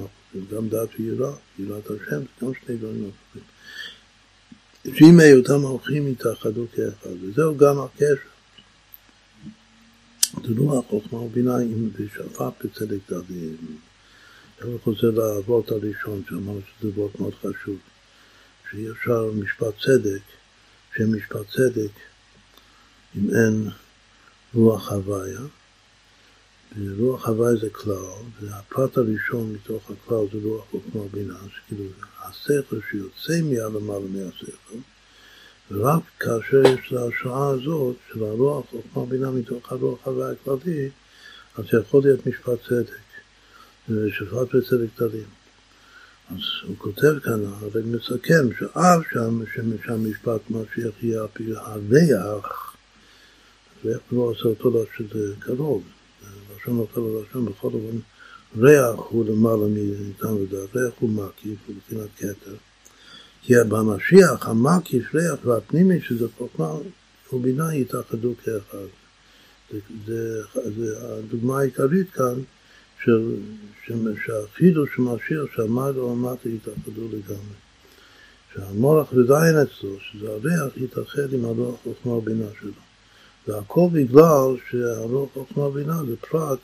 גם דעת ויראה, יראת השם, זה גם שני דברים אחרים. שאם היותם הולכים יתאחדו כאחד, וזהו גם הקשר. רוח חוכמה ובינה עם בשפע בצדק דוד. אני חוזר לאבות הראשון, שאמרנו שזה וורט מאוד חשוב, שאי אפשר משפט צדק, שם משפט צדק, אם אין רוח הוויה, ורוח הוויה זה כלל, והפרט הראשון מתוך הכלל זה רוח חוכמה בינה, שכאילו השכל שיוצא מהלמעלה מהשכל, ורק כאשר יש את ההשראה הזאת של הרוח חוכמה בינה מתוך הרוח הוויה הכללי, אז יכול להיות משפט צדק. ושפט וצדק תרים. אז הוא כותב כאן, הרי מסכם, שאף שם, שהמשפט משיח יהיה הריח, ואיך לא עושה אותו דבר שזה קרוב, לשון נופל על לשון, בכל אופן, ריח הוא למעלה מאיתנו ודעת, ריח הוא מקיף, הוא מבחינת כתר. כי במשיח, המקיף, ריח והפנימי, שזה חוכמה ובינה, יתאחדו כאחד. זה, זה, זה הדוגמה העיקרית כאן, של, שהחידוש של משיח שהמעלה ומטה יתאחדו לגמרי. שהמורח וזין אצלו, שזה הריח, יתאחד עם הרוח חוכמה ובינה שלו. והכל בגלל שהרוח חוכמה ובינה זה פרט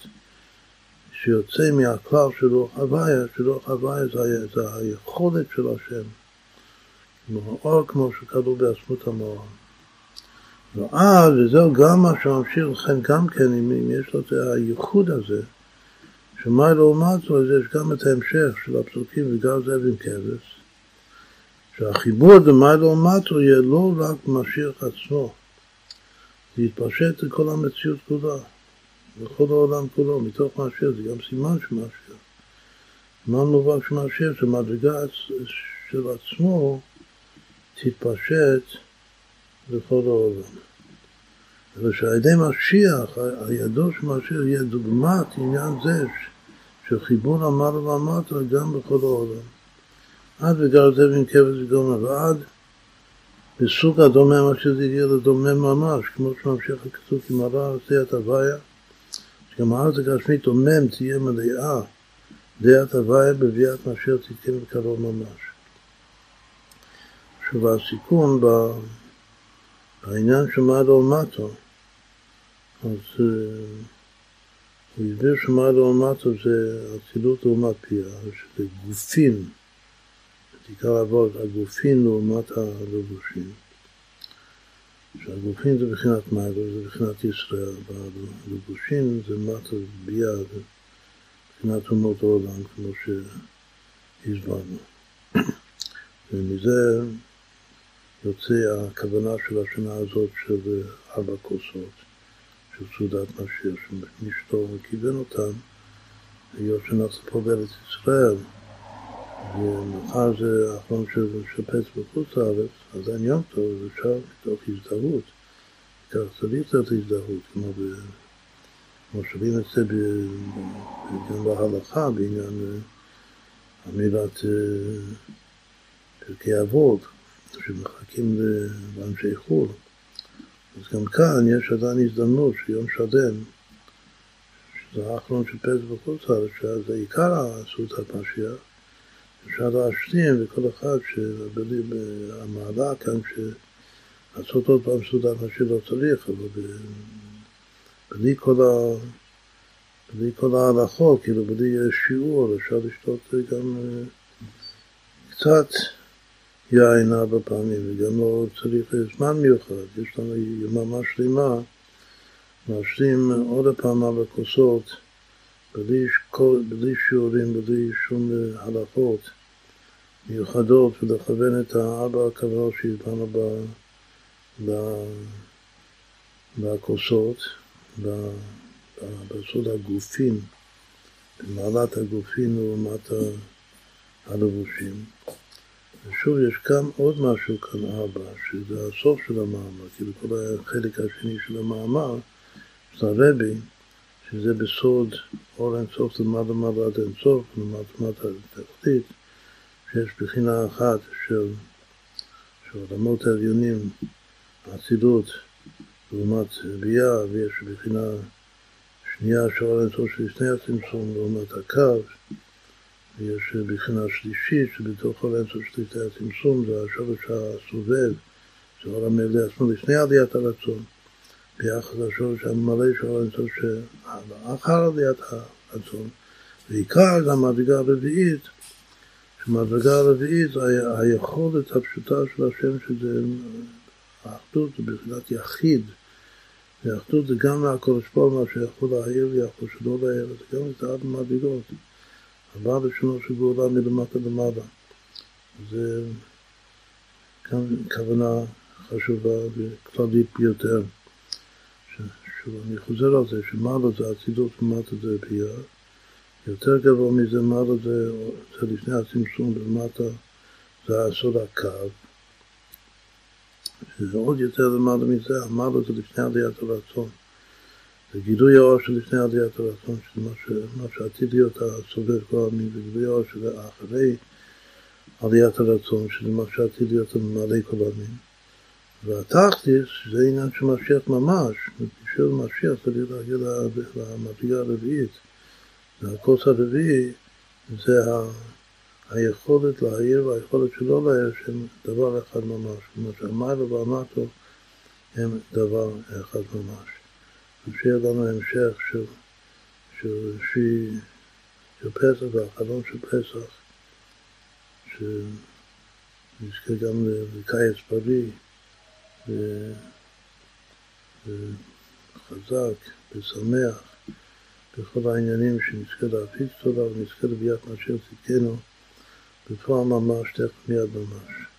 שיוצא מהכלל של רוח הוויה, שרוח הוויה זה, זה היכולת של השם. האור כמו שכתוב בעצמות המורה. ואז, וזהו גם מה שממשיך לכן גם כן, אם יש לו את הייחוד הזה, שמה לעומת זאת, יש גם את ההמשך של הפסוקים וגם זה עם כבש, שהחיבור למה לעומת זאת יהיה לא רק משיח עצמו, זה יתפשט לכל המציאות כולה, לכל העולם כולו, מתוך משיח, זה גם סימן של משיח. מה מובן של משיח? שמדרגה של עצמו תתפשט לכל העולם. ושעל ידי משיח, הידו של משיח יהיה דוגמת עניין זה של חיבור המעלה והמטה גם בכל העולם. עד וגר זה בין כבש וגומר, ועד בסוג הדומם, מה שזה יהיה לדומם ממש, כמו שממשיך הכתוב, כי מראה דעת הוויה, שגם הארץ הגשמית דומם תהיה מלאה, דעת הוויה בביאת משיח תתקן בקרוב ממש. עכשיו הסיכון בעניין של מעלה ומטה, אז הוא הסביר שמעלה ומטה זה אצילות לעומת פיה, שזה גופים, עיקר אבות, הגופים לעומת הלבושים. שהגופים זה בחינת מעלה, זה בחינת ישראל, והלבושים זה מטה ביה, זה בחינת אומות העולם, כמו שהסברנו. ומזה יוצא הכוונה של השנה הזאת של ארבע כוסות. של סעודת משיח, שמשתו וכיוון אותם, היות שאנחנו פה בארץ ישראל, ומחר זה האחרון של שפץ בחוץ לארץ, אז אין יום טוב, אז אפשר מתוך הזדהות, כך צריך קצת הזדהות, כמו במושבים זה גם בהלכה, בעניין אמירת פרקי אבות, שמחכים לאנשי חו"ל. אז גם כאן יש עדיין הזדמנות שיום שלם, שזה האחרון פסח בחוץ לארץ, שזה עיקר הסעודת משיח, אפשר להשלים וכל אחד שבלי, המעלה כאן, לעשות עוד פעם סעודה מה שלא צריך, אבל בלי כל, ה, בלי כל ההלכות, כאילו בלי שיעור, אפשר לשתות גם אה, קצת יין ארבע פעמים, וגם לא צריך זמן מיוחד, יש לנו יממה שלמה להשלים עוד פעם ארבע כוסות בלי, בלי שיעורים, בלי שום הלכות מיוחדות, ולכוון את הארבע הכוונות שהזמנו בכוסות, בסוד הגופים, במעלת הגופים לעומת הלבושים. ושוב, יש כאן עוד משהו כאן ארבע, שזה הסוף של המאמר, כאילו כל החלק השני של המאמר, של הרבי, שזה בסוד אור אינסוף למעלה מעלה עד אינסוף, למטה לתחתית, שיש בחינה אחת של, של עולמות העליונים, האצילות, לעומת ביאה, ויש בחינה שנייה של אור אינסוף שלפני הצמצום, לעומת הקו, ויש בחינה שלישית שבתוך אור אינסוף שלפני הצמצום, זה השורש הסובב, זה אור המלא עצמו לפני עליית הרצון. ביחס לשורש המלא של האינסוף שאחר עליית הרצון. ועיקר זה המדרגה הרביעית, שמדרגה הרביעית זה היכולת הפשוטה של השם שזה האחדות, זה בחינת יחיד. ואחדות זה גם מהקודש פה, מה שיכול להעיר ויכול שלא להעיר, זה גם את ארבע מדרגות. ארבע לשונות של גאולה מלמטה למעלה. זה כאן כוונה חשובה וכללית ביותר. שוב, אני חוזר על זה, שמעלה זה אצילות ומטה זה ביאה, יותר גבוה מזה מעלה זה, זה לפני הצמצום ולמטה זה הסוד הקו, שזה עוד יותר למעלה מזה, המעלה זה לפני עליית הרצון. זה גילוי האור שלפני עליית הרצון, שזה מה שעתיד להיות הסובב כל העמים, זה גילוי האור של אחרי עליית הרצון, שזה מה שעתיד להיות מלא כל העמים. והתכלס זה עניין של משיח ממש, של משיח צריך להגיע למדרגה הרביעית. והכוס הרביעי זה ה... היכולת להעיר והיכולת שלא להעיר שהם דבר אחד ממש. כלומר שהמיילה והמטו הם דבר אחד ממש. ושיהיה לנו המשך של, של, של, של פסח והחלום של פסח, שנזכה גם לקיץ בריא. וחזק ושמח בכל העניינים שנזכה להפיץ תודה ונזכה לביאת משיח צדקנו בפועל ממש, תכף מיד ממש.